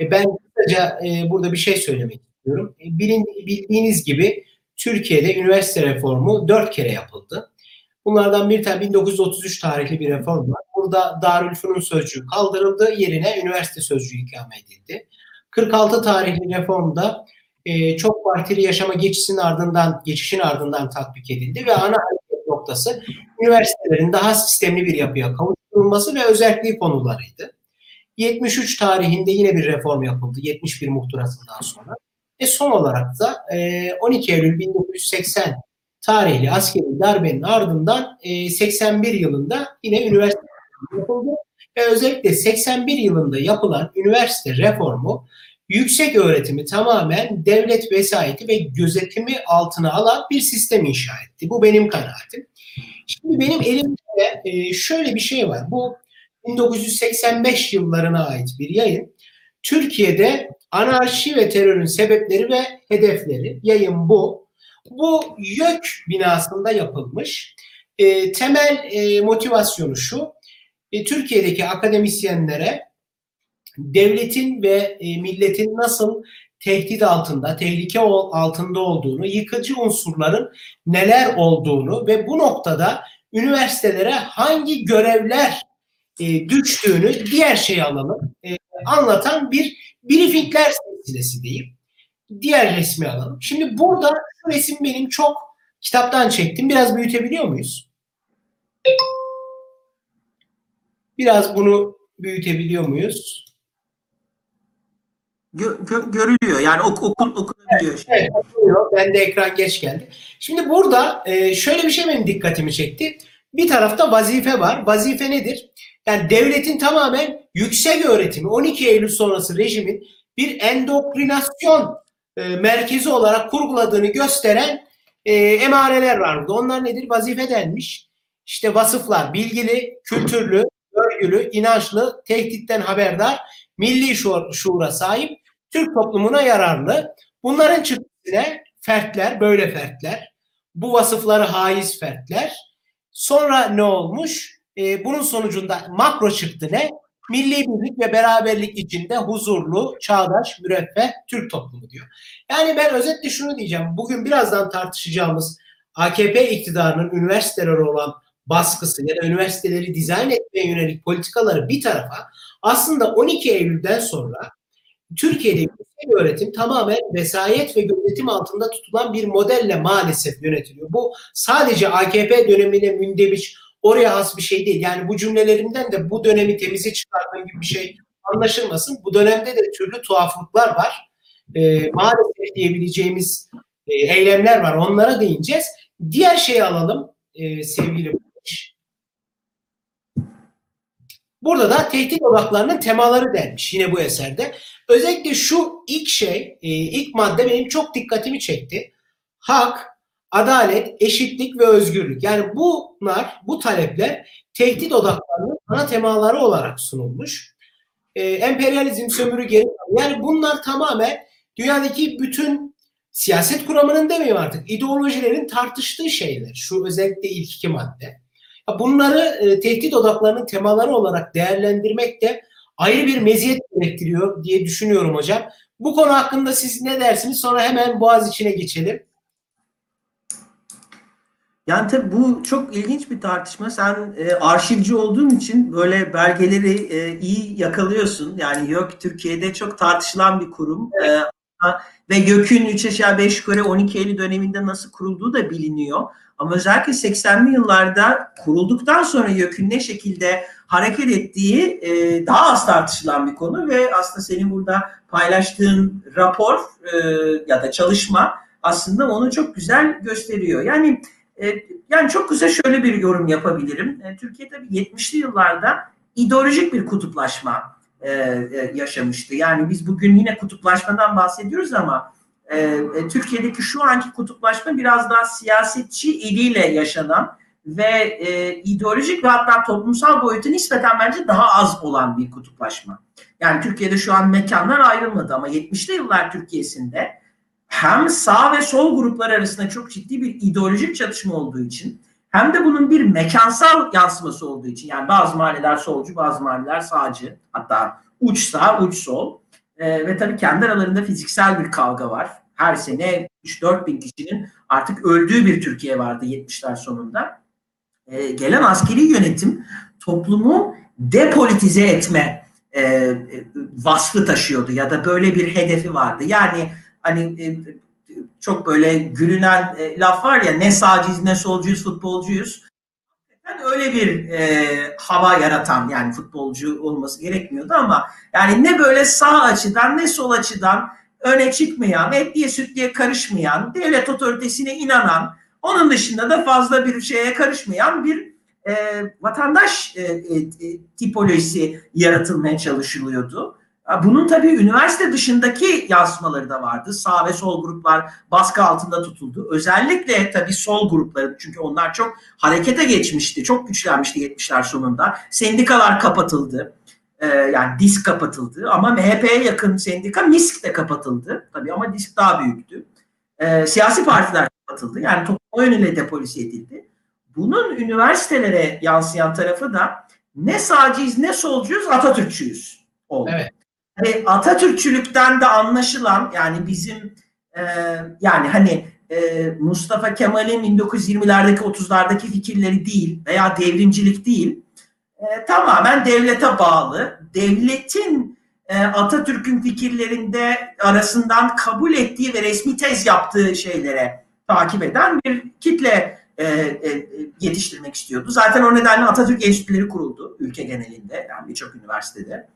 e, ben kısaca e, burada bir şey söylemek istiyorum. E, bilin, bildiğiniz gibi Türkiye'de üniversite reformu dört kere yapıldı. Bunlardan bir tane 1933 tarihli bir reform var. Burada Darülfünun sözcüğü kaldırıldı, yerine üniversite sözcüğü ikame edildi. 46 tarihli reformda e, çok partili yaşama geçişin ardından geçişin ardından tatbik edildi ve ana noktası üniversitelerin daha sistemli bir yapıya kavuşturulması ve özelliği konularıydı. 73 tarihinde yine bir reform yapıldı 71 muhtırasından sonra. Ve son olarak da e, 12 Eylül 1980 tarihli askeri darbenin ardından e, 81 yılında yine üniversite yapıldı. Ve özellikle 81 yılında yapılan üniversite reformu yüksek öğretimi tamamen devlet vesayeti ve gözetimi altına alan bir sistem inşa etti. Bu benim kanaatim. Şimdi benim elimde e, şöyle bir şey var. Bu 1985 yıllarına ait bir yayın. Türkiye'de anarşi ve terörün sebepleri ve hedefleri. Yayın bu. Bu YÖK binasında yapılmış. E, temel e, motivasyonu şu. E, Türkiye'deki akademisyenlere devletin ve e, milletin nasıl tehdit altında, tehlike altında olduğunu, yıkıcı unsurların neler olduğunu ve bu noktada üniversitelere hangi görevler e, düştüğünü diğer şey alalım e, anlatan bir briefingler silsilesi diyeyim. Diğer resmi alalım. Şimdi burada şu resim benim çok kitaptan çektim. Biraz büyütebiliyor muyuz? Biraz bunu büyütebiliyor muyuz? Gö, gö, görülüyor. Yani ok, okun, okunabiliyor. Evet, evet okunuyor. Ben de ekran geç geldi. Şimdi burada e, şöyle bir şey benim dikkatimi çekti. Bir tarafta vazife var. Vazife nedir? Yani devletin tamamen yüksek öğretimi 12 Eylül sonrası rejimin bir endokrinasyon e, merkezi olarak kurguladığını gösteren e, emareler var burada. Onlar nedir? Vazife denmiş. İşte vasıflar bilgili, kültürlü, örgülü, inançlı, tehditten haberdar, milli şuur, şuura sahip, Türk toplumuna yararlı. Bunların çıktısına fertler, böyle fertler, bu vasıfları haiz fertler. Sonra ne olmuş? Ee, bunun sonucunda makro çıktı ne? Milli birlik ve beraberlik içinde huzurlu, çağdaş, müreffeh Türk toplumu diyor. Yani ben özetle şunu diyeceğim. Bugün birazdan tartışacağımız AKP iktidarının üniversitelere olan baskısı ya da üniversiteleri dizayn etmeye yönelik politikaları bir tarafa aslında 12 Eylül'den sonra Türkiye'de yüksek öğretim tamamen vesayet ve gözetim altında tutulan bir modelle maalesef yönetiliyor. Bu sadece AKP dönemine mündemiş oraya has bir şey değil. Yani bu cümlelerimden de bu dönemi temize çıkardığım gibi bir şey anlaşılmasın. Bu dönemde de türlü tuhaflıklar var. E, maalesef diyebileceğimiz e, eylemler var. Onlara değineceğiz. Diğer şeyi alalım e, sevgili Barış. Burada da tehdit odaklarının temaları denmiş yine bu eserde. Özellikle şu ilk şey, e, ilk madde benim çok dikkatimi çekti. Hak, adalet, eşitlik ve özgürlük. Yani bunlar, bu talepler tehdit odaklarının ana temaları olarak sunulmuş. E, emperyalizm, sömürü, geri yani bunlar tamamen dünyadaki bütün siyaset kuramının demeyeyim artık ideolojilerin tartıştığı şeyler. Şu özellikle ilk iki madde. Bunları e, tehdit odaklarının temaları olarak değerlendirmek de ayrı bir meziyet gerektiriyor diye düşünüyorum hocam. Bu konu hakkında siz ne dersiniz? Sonra hemen Boğaz içine geçelim. Yani tabii bu çok ilginç bir tartışma. Sen e, arşivci olduğun için böyle belgeleri e, iyi yakalıyorsun. Yani YÖK Türkiye'de çok tartışılan bir kurum. Evet. E, ve YÖK'ün 3 aşağı 5 yukarı 12 Eylül döneminde nasıl kurulduğu da biliniyor. Ama özellikle 80'li yıllarda kurulduktan sonra YÖK'ün ne şekilde hareket ettiği e, daha az tartışılan bir konu ve aslında senin burada paylaştığın rapor e, ya da çalışma aslında onu çok güzel gösteriyor. Yani yani çok güzel şöyle bir yorum yapabilirim. E, Türkiye tabii 70'li yıllarda ideolojik bir kutuplaşma e, e, yaşamıştı. Yani biz bugün yine kutuplaşmadan bahsediyoruz ama e, e, Türkiye'deki şu anki kutuplaşma biraz daha siyasetçi eliyle yaşanan ve e, ideolojik ve hatta toplumsal boyutu nispeten bence daha az olan bir kutuplaşma. Yani Türkiye'de şu an mekanlar ayrılmadı ama 70'li yıllar Türkiye'sinde hem sağ ve sol gruplar arasında çok ciddi bir ideolojik çatışma olduğu için hem de bunun bir mekansal yansıması olduğu için yani bazı mahalleler solcu, bazı mahalleler sağcı, hatta uç sağ, uç sol e, ve tabii kendi aralarında fiziksel bir kavga var. Her sene 3-4 bin kişinin artık öldüğü bir Türkiye vardı 70'ler sonunda. E, gelen askeri yönetim toplumu depolitize etme e, vasfı taşıyordu ya da böyle bir hedefi vardı. Yani hani e, çok böyle gülünen e, laf var ya ne sağcıyız ne solcuyuz futbolcuyuz. Yani öyle bir e, hava yaratan yani futbolcu olması gerekmiyordu ama yani ne böyle sağ açıdan ne sol açıdan öne çıkmayan, etliye sütliye karışmayan, devlet otoritesine inanan, onun dışında da fazla bir şeye karışmayan bir e, vatandaş e, e, tipolojisi yaratılmaya çalışılıyordu. Bunun tabii üniversite dışındaki yansımaları da vardı. Sağ ve sol gruplar baskı altında tutuldu. Özellikle tabii sol grupları çünkü onlar çok harekete geçmişti. Çok güçlenmişti 70'ler sonunda. Sendikalar kapatıldı. Ee, yani DISK kapatıldı ama MHP'ye yakın sendika MİSK de kapatıldı. Tabii ama DISK daha büyüktü. Ee, siyasi partiler kapatıldı. Yani toplum yönüyle depolize edildi. Bunun üniversitelere yansıyan tarafı da ne sağcıyız ne solcuyuz Atatürkçüyüz oldu. Evet. Ve Atatürkçülükten de anlaşılan yani bizim e, yani hani e, Mustafa Kemal'in 1920'lerdeki 30'lardaki fikirleri değil veya devrimcilik değil e, tamamen devlete bağlı. Devletin e, Atatürk'ün fikirlerinde arasından kabul ettiği ve resmi tez yaptığı şeylere takip eden bir kitle e, e, yetiştirmek istiyordu. Zaten o nedenle Atatürk Enstitüleri kuruldu ülke genelinde yani birçok üniversitede.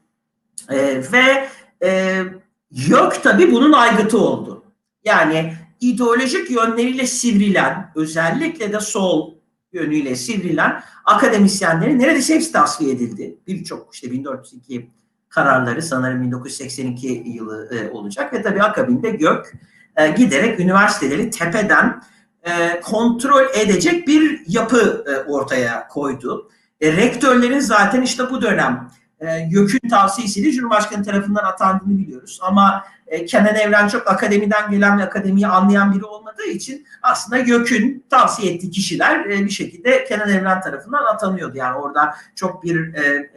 E, ve e, YÖK tabii bunun aygıtı oldu. Yani ideolojik yönleriyle sivrilen, özellikle de sol yönüyle sivrilen akademisyenlerin neredeyse hepsi tasfiye edildi. Birçok işte 1402 kararları sanırım 1982 yılı e, olacak ve tabii akabinde GÖK e, giderek üniversiteleri tepeden e, kontrol edecek bir yapı e, ortaya koydu. E, rektörlerin zaten işte bu dönem e, YÖK'ün tavsiyesiyle Cumhurbaşkanı tarafından atandığını biliyoruz. Ama e, Kenan Evren çok akademiden gelen ve akademiyi anlayan biri olmadığı için aslında YÖK'ün tavsiye ettiği kişiler e, bir şekilde Kenan Evren tarafından atanıyordu. Yani orada çok bir e, e,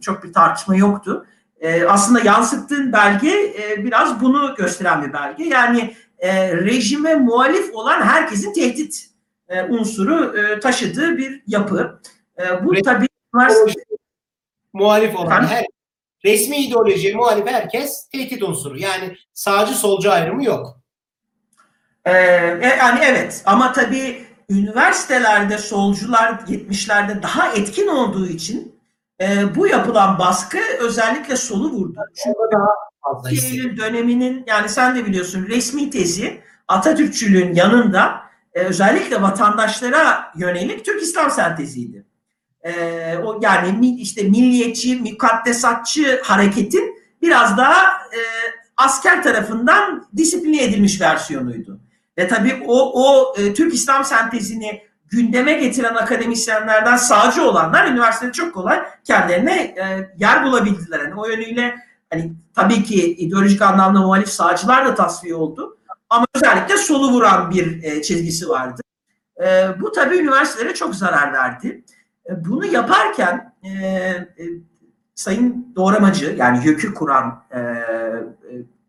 çok bir tartışma yoktu. E, aslında yansıttığın belge e, biraz bunu gösteren bir belge. Yani e, rejime muhalif olan herkesin tehdit e, unsuru e, taşıdığı bir yapı. E, bu tabii üniversite muhalif olan her resmi ideoloji muhalif herkes tehdit unsuru. Yani sağcı solcu ayrımı yok. Ee, e, yani evet ama tabii üniversitelerde solcular 70'lerde daha etkin olduğu için e, bu yapılan baskı özellikle solu vurdu. Çünkü daha fazla Eylül döneminin yani sen de biliyorsun resmi tezi Atatürkçülüğün yanında e, özellikle vatandaşlara yönelik Türk İslam senteziydi e, o yani işte milliyetçi, mukaddesatçı hareketin biraz daha e, asker tarafından disipline edilmiş versiyonuydu. Ve tabii o, o e, Türk İslam sentezini gündeme getiren akademisyenlerden sağcı olanlar üniversitede çok kolay kendilerine e, yer bulabildiler. Yani o yönüyle hani tabii ki ideolojik anlamda muhalif sağcılar da tasfiye oldu. Ama özellikle solu vuran bir e, çizgisi vardı. E, bu tabii üniversitelere çok zarar verdi. E, bunu yaparken e, e, Sayın Doğramacı yani YÖK'ü kuran e, e,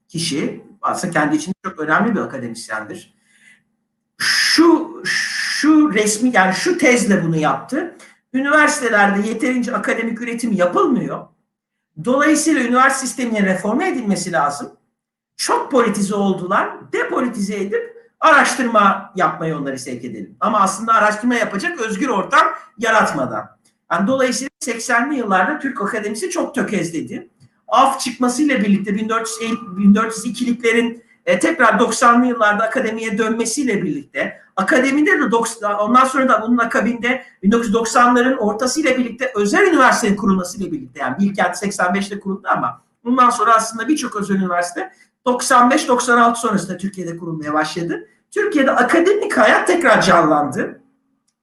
kişi aslında kendi için çok önemli bir akademisyendir. Şu şu resmi yani şu tezle bunu yaptı. Üniversitelerde yeterince akademik üretim yapılmıyor. Dolayısıyla üniversite sisteminin reforme edilmesi lazım. Çok politize oldular. Depolitize edip araştırma yapmayı onları sevk edelim. Ama aslında araştırma yapacak özgür ortam yaratmadan. Yani dolayısıyla 80'li yıllarda Türk Akademisi çok tökezledi. Af çıkmasıyla birlikte 1402'liklerin e, tekrar 90'lı yıllarda akademiye dönmesiyle birlikte akademide de 90, ondan sonra da bunun akabinde 1990'ların ortasıyla birlikte özel üniversitenin kurulmasıyla birlikte yani Bilkent 85'te kuruldu ama bundan sonra aslında birçok özel üniversite 95-96 sonrasında Türkiye'de kurulmaya başladı. Türkiye'de akademik hayat tekrar canlandı.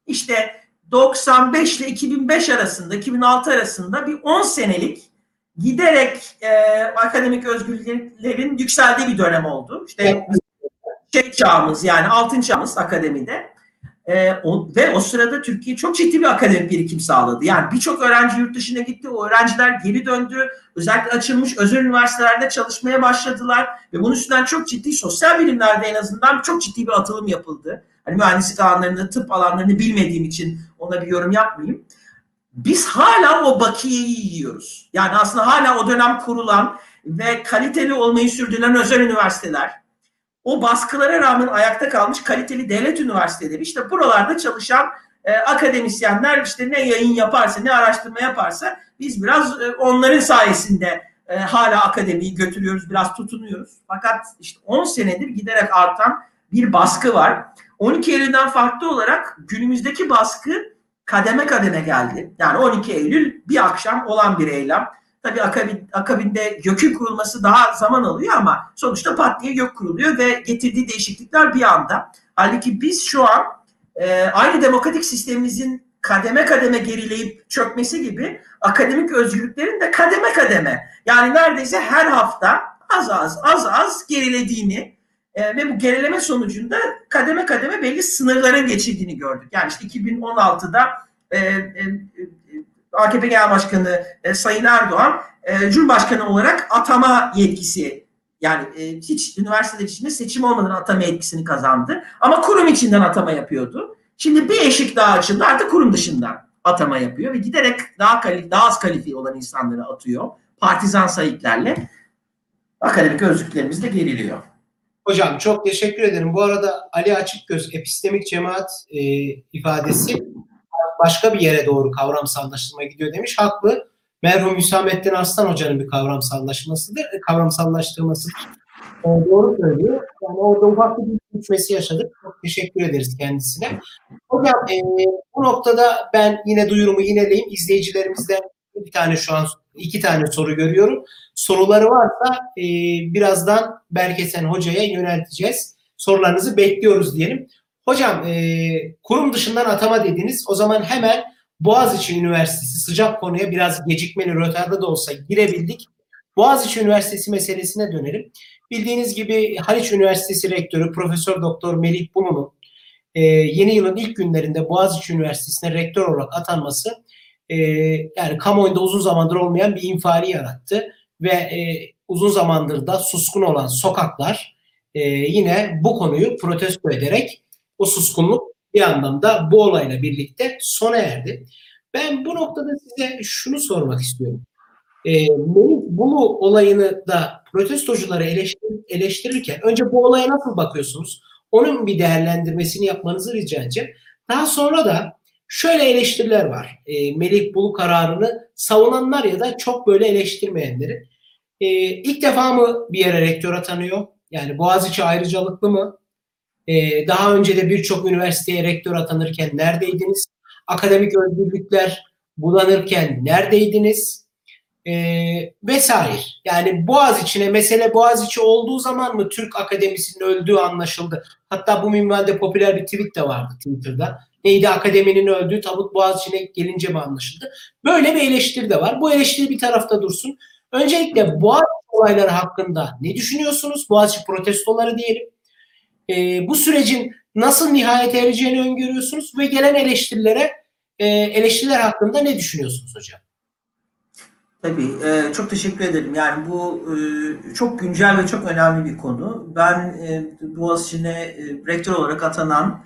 İşte 95 ile 2005 arasında, 2006 arasında bir 10 senelik giderek e, akademik özgürlüklerin yükseldiği bir dönem oldu. İşte şey çağımız yani altın çağımız akademide. E, o, ve o sırada Türkiye çok ciddi bir akademik birikim sağladı. Yani birçok öğrenci yurt dışına gitti. O öğrenciler geri döndü. Özellikle açılmış özel üniversitelerde çalışmaya başladılar. Ve bunun üstünden çok ciddi sosyal bilimlerde en azından çok ciddi bir atılım yapıldı. Hani mühendislik alanlarını, tıp alanlarını bilmediğim için ona bir yorum yapmayayım. Biz hala o bakiyeyi yiyoruz. Yani aslında hala o dönem kurulan ve kaliteli olmayı sürdüren özel üniversiteler, o baskılara rağmen ayakta kalmış kaliteli devlet üniversiteleri, işte buralarda çalışan e, akademisyenler işte ne yayın yaparsa, ne araştırma yaparsa biz biraz e, onların sayesinde e, hala akademiyi götürüyoruz, biraz tutunuyoruz. Fakat işte 10 senedir giderek artan bir baskı var. 12 Eylül'den farklı olarak günümüzdeki baskı kademe kademe geldi. Yani 12 Eylül bir akşam olan bir eylem. Tabii akabin, akabinde gökün kurulması daha zaman alıyor ama sonuçta pat diye gök kuruluyor ve getirdiği değişiklikler bir anda. Halbuki biz şu an e, aynı demokratik sistemimizin kademe kademe gerileyip çökmesi gibi akademik özgürlüklerin de kademe kademe yani neredeyse her hafta az az az az gerilediğini e, ve bu gerileme sonucunda kademe kademe belli sınırların geçildiğini gördük. Yani işte 2016'da e, e, AKP Genel Başkanı e, Sayın Erdoğan e, Cumhurbaşkanı olarak atama yetkisi yani e, hiç üniversiteler içinde seçim olmadan atama yetkisini kazandı. Ama kurum içinden atama yapıyordu. Şimdi bir eşik daha açıldı artık kurum dışından atama yapıyor ve giderek daha kalif daha az kalifiye olan insanları atıyor. Partizan sayıklarla akademik özgürlüklerimiz de geriliyor. Hocam çok teşekkür ederim. Bu arada Ali Açıkgöz epistemik cemaat e, ifadesi başka bir yere doğru kavramsallaştırma gidiyor demiş. Haklı. Merhum Hüsamettin Arslan Hoca'nın bir kavramsallaşmasıdır, kavramsallaştırmasıdır. E, doğru söylüyor. Yani orada ufak bir düşmesi yaşadık. Çok teşekkür ederiz kendisine. Hocam e, bu noktada ben yine duyurumu yineleyeyim. İzleyicilerimizden bir tane şu an iki tane soru görüyorum. Soruları varsa e, birazdan Berkesen Hoca'ya yönelteceğiz. Sorularınızı bekliyoruz diyelim. Hocam e, kurum dışından atama dediniz. O zaman hemen Boğaziçi Üniversitesi sıcak konuya biraz gecikmeli rötarda da olsa girebildik. Boğaziçi Üniversitesi meselesine dönelim. Bildiğiniz gibi Haliç Üniversitesi Rektörü Profesör Doktor Melih Bulu'nun e, yeni yılın ilk günlerinde Boğaziçi Üniversitesi'ne rektör olarak atanması e, yani kamuoyunda uzun zamandır olmayan bir infiali yarattı ve e, uzun zamandır da suskun olan sokaklar e, yine bu konuyu protesto ederek o suskunluk bir anlamda bu olayla birlikte sona erdi. Ben bu noktada size şunu sormak istiyorum. E, bu olayını da protestocuları eleştir, eleştirirken önce bu olaya nasıl bakıyorsunuz? Onun bir değerlendirmesini yapmanızı rica edeceğim. Daha sonra da şöyle eleştiriler var. E, Melih Bulu kararını savunanlar ya da çok böyle eleştirmeyenleri. E, ilk defa mı bir yere rektör atanıyor? Yani Boğaziçi ayrıcalıklı mı? E, daha önce de birçok üniversiteye rektör atanırken neredeydiniz? Akademik özgürlükler bulanırken neredeydiniz? E, vesaire. Yani Boğaz içine mesele Boğaz içi olduğu zaman mı Türk akademisinin öldüğü anlaşıldı? Hatta bu minvalde popüler bir tweet de vardı Twitter'da. Neydi akademinin öldüğü tabut Boğaz içine gelince mi anlaşıldı? Böyle bir eleştiri de var. Bu eleştiri bir tarafta dursun. Öncelikle Boğaz olayları hakkında ne düşünüyorsunuz? Boğaziçi protestoları diyelim. E, bu sürecin nasıl nihayete ereceğini öngörüyorsunuz ve gelen eleştirilere e, eleştiriler hakkında ne düşünüyorsunuz hocam? Tabii. E, çok teşekkür ederim. Yani bu e, çok güncel ve çok önemli bir konu. Ben e, Boğaziçi'ne e, rektör olarak atanan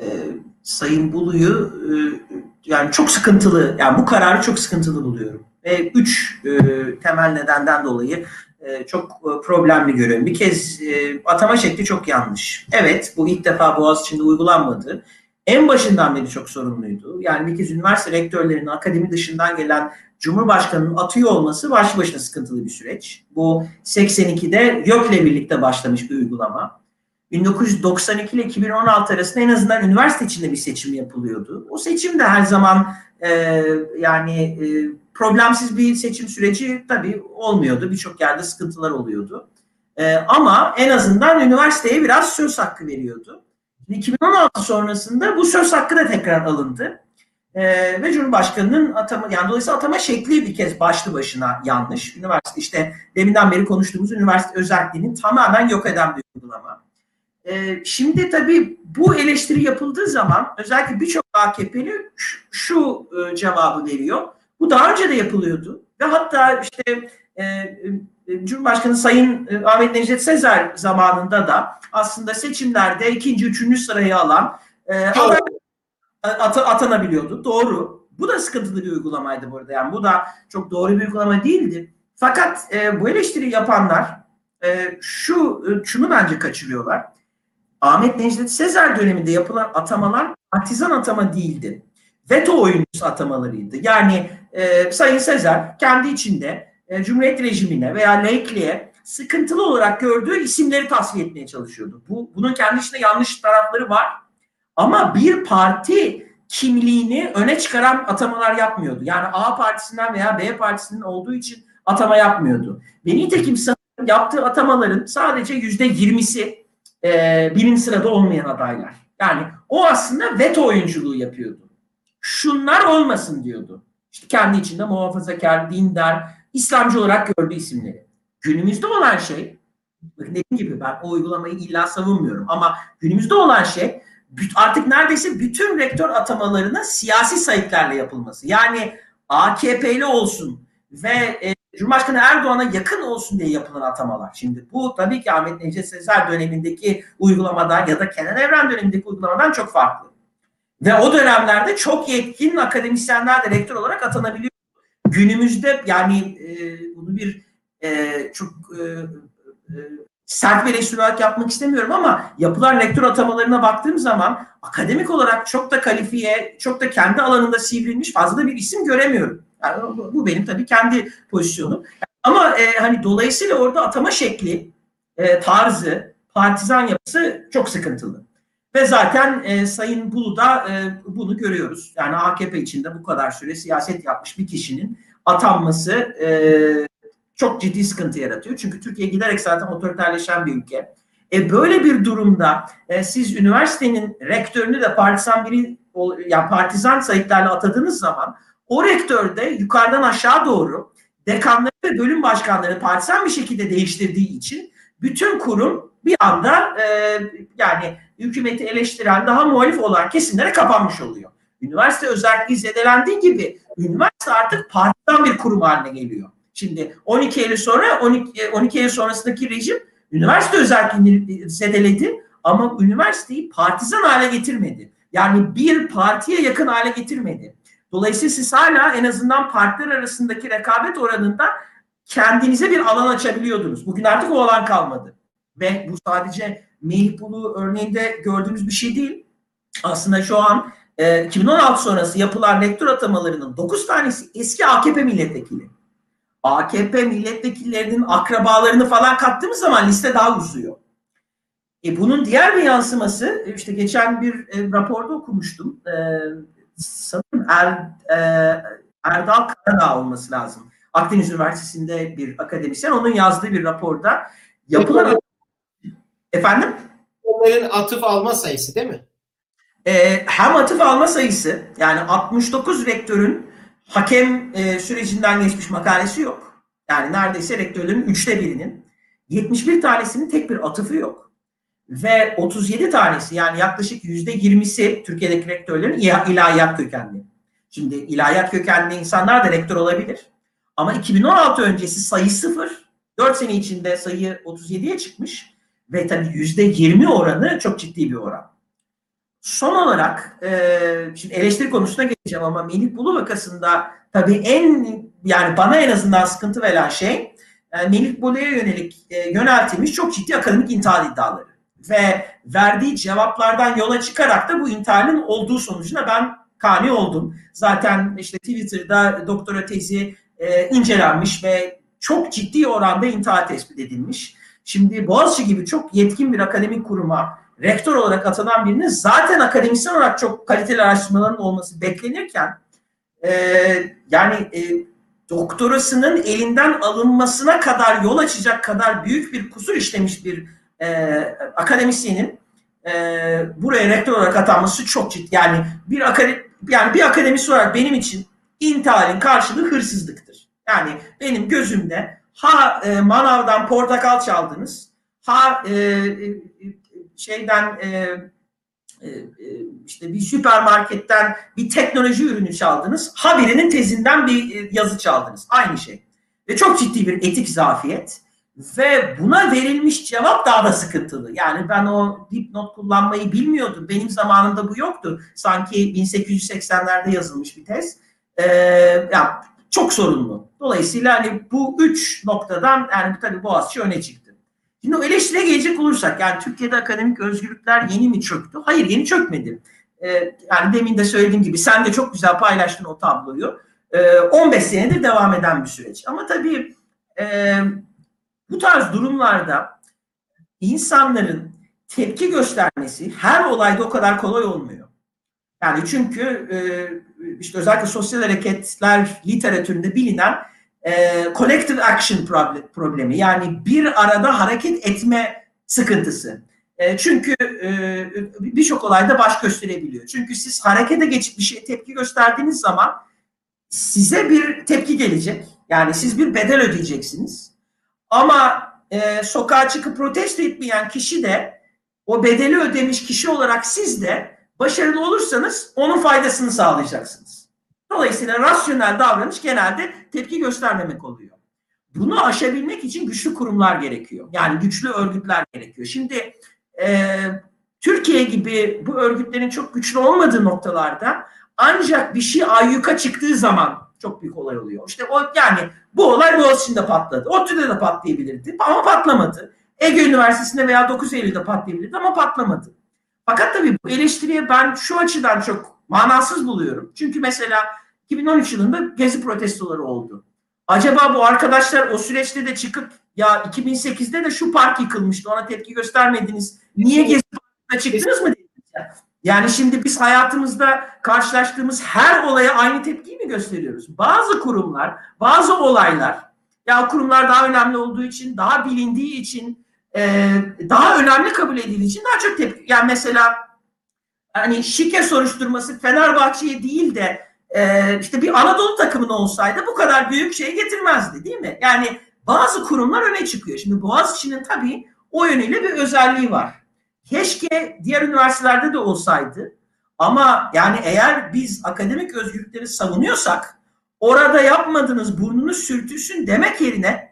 e, Sayın Bulu'yu e, yani çok sıkıntılı, yani bu kararı çok sıkıntılı buluyorum. Ve üç e, temel nedenden dolayı çok e, problemli görüyorum. Bir kez e, atama şekli çok yanlış. Evet, bu ilk defa Boğaziçi'nde uygulanmadı. En başından beri çok sorumluydu. Yani bir kez üniversite rektörlerinin akademi dışından gelen Cumhurbaşkanı'nın atıyor olması başlı başına sıkıntılı bir süreç. Bu 82'de YÖK'le birlikte başlamış bir uygulama. 1992 ile 2016 arasında en azından üniversite içinde bir seçim yapılıyordu. O seçim de her zaman e, yani e, problemsiz bir seçim süreci tabii olmuyordu. Birçok yerde sıkıntılar oluyordu. E, ama en azından üniversiteye biraz söz hakkı veriyordu. 2016 sonrasında bu söz hakkı da tekrar alındı. Ee, ve Cumhurbaşkanı'nın atama, yani dolayısıyla atama şekli bir kez başlı başına yanlış. Üniversite işte deminden beri konuştuğumuz üniversite özelliğini tamamen yok eden bir uygulama. e, şimdi tabii bu eleştiri yapıldığı zaman özellikle birçok AKP'li şu, şu e, cevabı veriyor. Bu daha önce de yapılıyordu ve hatta işte e, e, Cumhurbaşkanı Sayın e, Ahmet Necdet Sezer zamanında da aslında seçimlerde ikinci, üçüncü sırayı alan e, aday at, atanabiliyordu. Doğru. Bu da sıkıntılı bir uygulamaydı burada. Yani bu da çok doğru bir uygulama değildi. Fakat e, bu eleştiri yapanlar e, şu e, şunu bence kaçırıyorlar. Ahmet Necdet Sezer döneminde yapılan atamalar partizan atama değildi. Veto oyuncusu atamalarıydı. Yani e, Sayın Sezer kendi içinde e, Cumhuriyet rejimine veya laikliğe sıkıntılı olarak gördüğü isimleri tasfiye etmeye çalışıyordu. Bu bunun kendi içinde yanlış tarafları var. Ama bir parti kimliğini öne çıkaran atamalar yapmıyordu. Yani A partisinden veya B partisinden olduğu için atama yapmıyordu. Ve nitekim sanırım yaptığı atamaların sadece yüzde yirmisi e, birinci sırada olmayan adaylar. Yani o aslında veto oyunculuğu yapıyordu. Şunlar olmasın diyordu. İşte kendi içinde muhafazakar, dindar, İslamcı olarak gördüğü isimleri. Günümüzde olan şey, dediğim gibi ben o uygulamayı illa savunmuyorum ama günümüzde olan şey artık neredeyse bütün rektör atamalarının siyasi sayıklarla yapılması. Yani AKP'li olsun ve e, Cumhurbaşkanı Erdoğan'a yakın olsun diye yapılan atamalar. Şimdi bu tabii ki Ahmet Necdet Sezer dönemindeki uygulamadan ya da Kenan Evren dönemindeki uygulamadan çok farklı. Ve o dönemlerde çok yetkin akademisyenler de rektör olarak atanabiliyor. Günümüzde yani e, bunu bir e, çok e, e, sert bir eleştiri yapmak istemiyorum ama yapılan rektör atamalarına baktığım zaman akademik olarak çok da kalifiye, çok da kendi alanında sivrilmiş fazla da bir isim göremiyorum. Yani bu benim tabii kendi pozisyonum. Ama e, hani dolayısıyla orada atama şekli, e, tarzı, partizan yapısı çok sıkıntılı. Ve zaten e, Sayın Bulu da e, bunu görüyoruz. Yani AKP içinde bu kadar süre siyaset yapmış bir kişinin atanması e, çok ciddi sıkıntı yaratıyor. Çünkü Türkiye giderek zaten otoriterleşen bir ülke. E böyle bir durumda e, siz üniversitenin rektörünü de partizan biri yani partizan sayıklarla atadığınız zaman o rektör de yukarıdan aşağı doğru dekanları ve bölüm başkanlarını partizan bir şekilde değiştirdiği için bütün kurum bir anda e, yani hükümeti eleştiren daha muhalif olan kesimlere kapanmış oluyor. Üniversite özelliği zedelendiği gibi üniversite artık partizan bir kurum haline geliyor. Şimdi 12 Eylül sonra 12, 12 Eylül sonrasındaki rejim üniversite özelliğini zedeledi ama üniversiteyi partizan hale getirmedi. Yani bir partiye yakın hale getirmedi. Dolayısıyla siz hala en azından partiler arasındaki rekabet oranında kendinize bir alan açabiliyordunuz. Bugün artık o alan kalmadı. Ve bu sadece Melih Bulu örneğinde gördüğünüz bir şey değil. Aslında şu an e, 2016 sonrası yapılan rektör atamalarının 9 tanesi eski AKP milletvekili. AKP milletvekillerinin akrabalarını falan kattığımız zaman liste daha uzuyor. E bunun diğer bir yansıması işte geçen bir e, raporda okumuştum. E, sanırım er, e, Erdal Karadağ olması lazım. Akdeniz Üniversitesi'nde bir akademisyen. Onun yazdığı bir raporda yapılan... Efendim? Onların atıf alma sayısı değil mi? E, hem atıf alma sayısı yani 69 rektörün hakem e, sürecinden geçmiş makalesi yok. Yani neredeyse rektörlerin üçte birinin 71 tanesinin tek bir atıfı yok. Ve 37 tanesi yani yaklaşık yüzde 20'si Türkiye'deki rektörlerin ilahiyat kökenli. Şimdi ilahiyat kökenli insanlar da rektör olabilir. Ama 2016 öncesi sayı sıfır. 4 sene içinde sayı 37'ye çıkmış. Ve tabii yüzde 20 oranı çok ciddi bir oran. Son olarak e, şimdi eleştiri konusuna geçeceğim ama Melih Bulu vakasında tabii en yani bana en azından sıkıntı veren şey e, Melih Bulu'ya yönelik e, yöneltilmiş çok ciddi akademik intihal iddiaları. Ve verdiği cevaplardan yola çıkarak da bu intihalin olduğu sonucuna ben kani oldum. Zaten işte Twitter'da doktora tezi e, incelenmiş ve çok ciddi oranda intihal tespit edilmiş. Şimdi Boğaziçi gibi çok yetkin bir akademik kuruma rektör olarak atanan birinin zaten akademisyen olarak çok kaliteli araştırmaların olması beklenirken e, yani e, doktorasının elinden alınmasına kadar yol açacak kadar büyük bir kusur işlemiş bir e, akademisyenin e, buraya rektör olarak atanması çok ciddi. Yani bir akademi, yani bir akademisyen olarak benim için intihalin karşılığı hırsızlıktır. Yani benim gözümde ha e, manavdan portakal çaldınız, ha e, şeyden e, e, işte bir süpermarketten bir teknoloji ürünü çaldınız. Habirinin tezinden bir yazı çaldınız. Aynı şey. Ve çok ciddi bir etik zafiyet. Ve buna verilmiş cevap daha da sıkıntılı. Yani ben o dipnot kullanmayı bilmiyordum. Benim zamanımda bu yoktu. Sanki 1880'lerde yazılmış bir tez. Ee, yani çok sorunlu. Dolayısıyla hani bu üç noktadan yani tabii Boğaziçi öne çıktı. Şimdi o eleştiriye gelecek olursak yani Türkiye'de akademik özgürlükler yeni mi çöktü? Hayır yeni çökmedi. Ee, yani demin de söylediğim gibi sen de çok güzel paylaştın o tabloyu. Ee, 15 senedir devam eden bir süreç. Ama tabii e, bu tarz durumlarda insanların tepki göstermesi her olayda o kadar kolay olmuyor. Yani çünkü e, işte özellikle sosyal hareketler literatüründe bilinen e, collective action problemi yani bir arada hareket etme sıkıntısı. E, çünkü e, birçok olayda baş gösterebiliyor. Çünkü siz harekete geçip bir şeye tepki gösterdiğiniz zaman size bir tepki gelecek. Yani siz bir bedel ödeyeceksiniz. Ama e, sokağa çıkıp protesto etmeyen kişi de o bedeli ödemiş kişi olarak siz de başarılı olursanız onun faydasını sağlayacaksınız. Dolayısıyla rasyonel davranış genelde tepki göstermemek oluyor. Bunu aşabilmek için güçlü kurumlar gerekiyor. Yani güçlü örgütler gerekiyor. Şimdi e, Türkiye gibi bu örgütlerin çok güçlü olmadığı noktalarda ancak bir şey ayyuka çıktığı zaman çok büyük olay oluyor. İşte o yani bu olay Boğaziçi'nde patladı. ODTÜ'de de patlayabilirdi ama patlamadı. Ege Üniversitesi'nde veya 9 Eylül'de patlayabilirdi ama patlamadı. Fakat tabii bu eleştiriye ben şu açıdan çok manasız buluyorum. Çünkü mesela 2013 yılında gezi protestoları oldu. Acaba bu arkadaşlar o süreçte de çıkıp ya 2008'de de şu park yıkılmıştı ona tepki göstermediniz. Niye gezi parkına çıktınız mı dediler. Yani şimdi biz hayatımızda karşılaştığımız her olaya aynı tepkiyi mi gösteriyoruz? Bazı kurumlar, bazı olaylar ya kurumlar daha önemli olduğu için, daha bilindiği için, daha önemli kabul edildiği için daha çok tepki. Yani mesela hani şike soruşturması Fenerbahçe'ye değil de işte bir Anadolu takımına olsaydı bu kadar büyük şey getirmezdi değil mi? Yani bazı kurumlar öne çıkıyor. Şimdi Boğaziçi'nin tabii o yönüyle bir özelliği var. Keşke diğer üniversitelerde de olsaydı. Ama yani eğer biz akademik özgürlükleri savunuyorsak orada yapmadığınız burnunuz sürtülsün demek yerine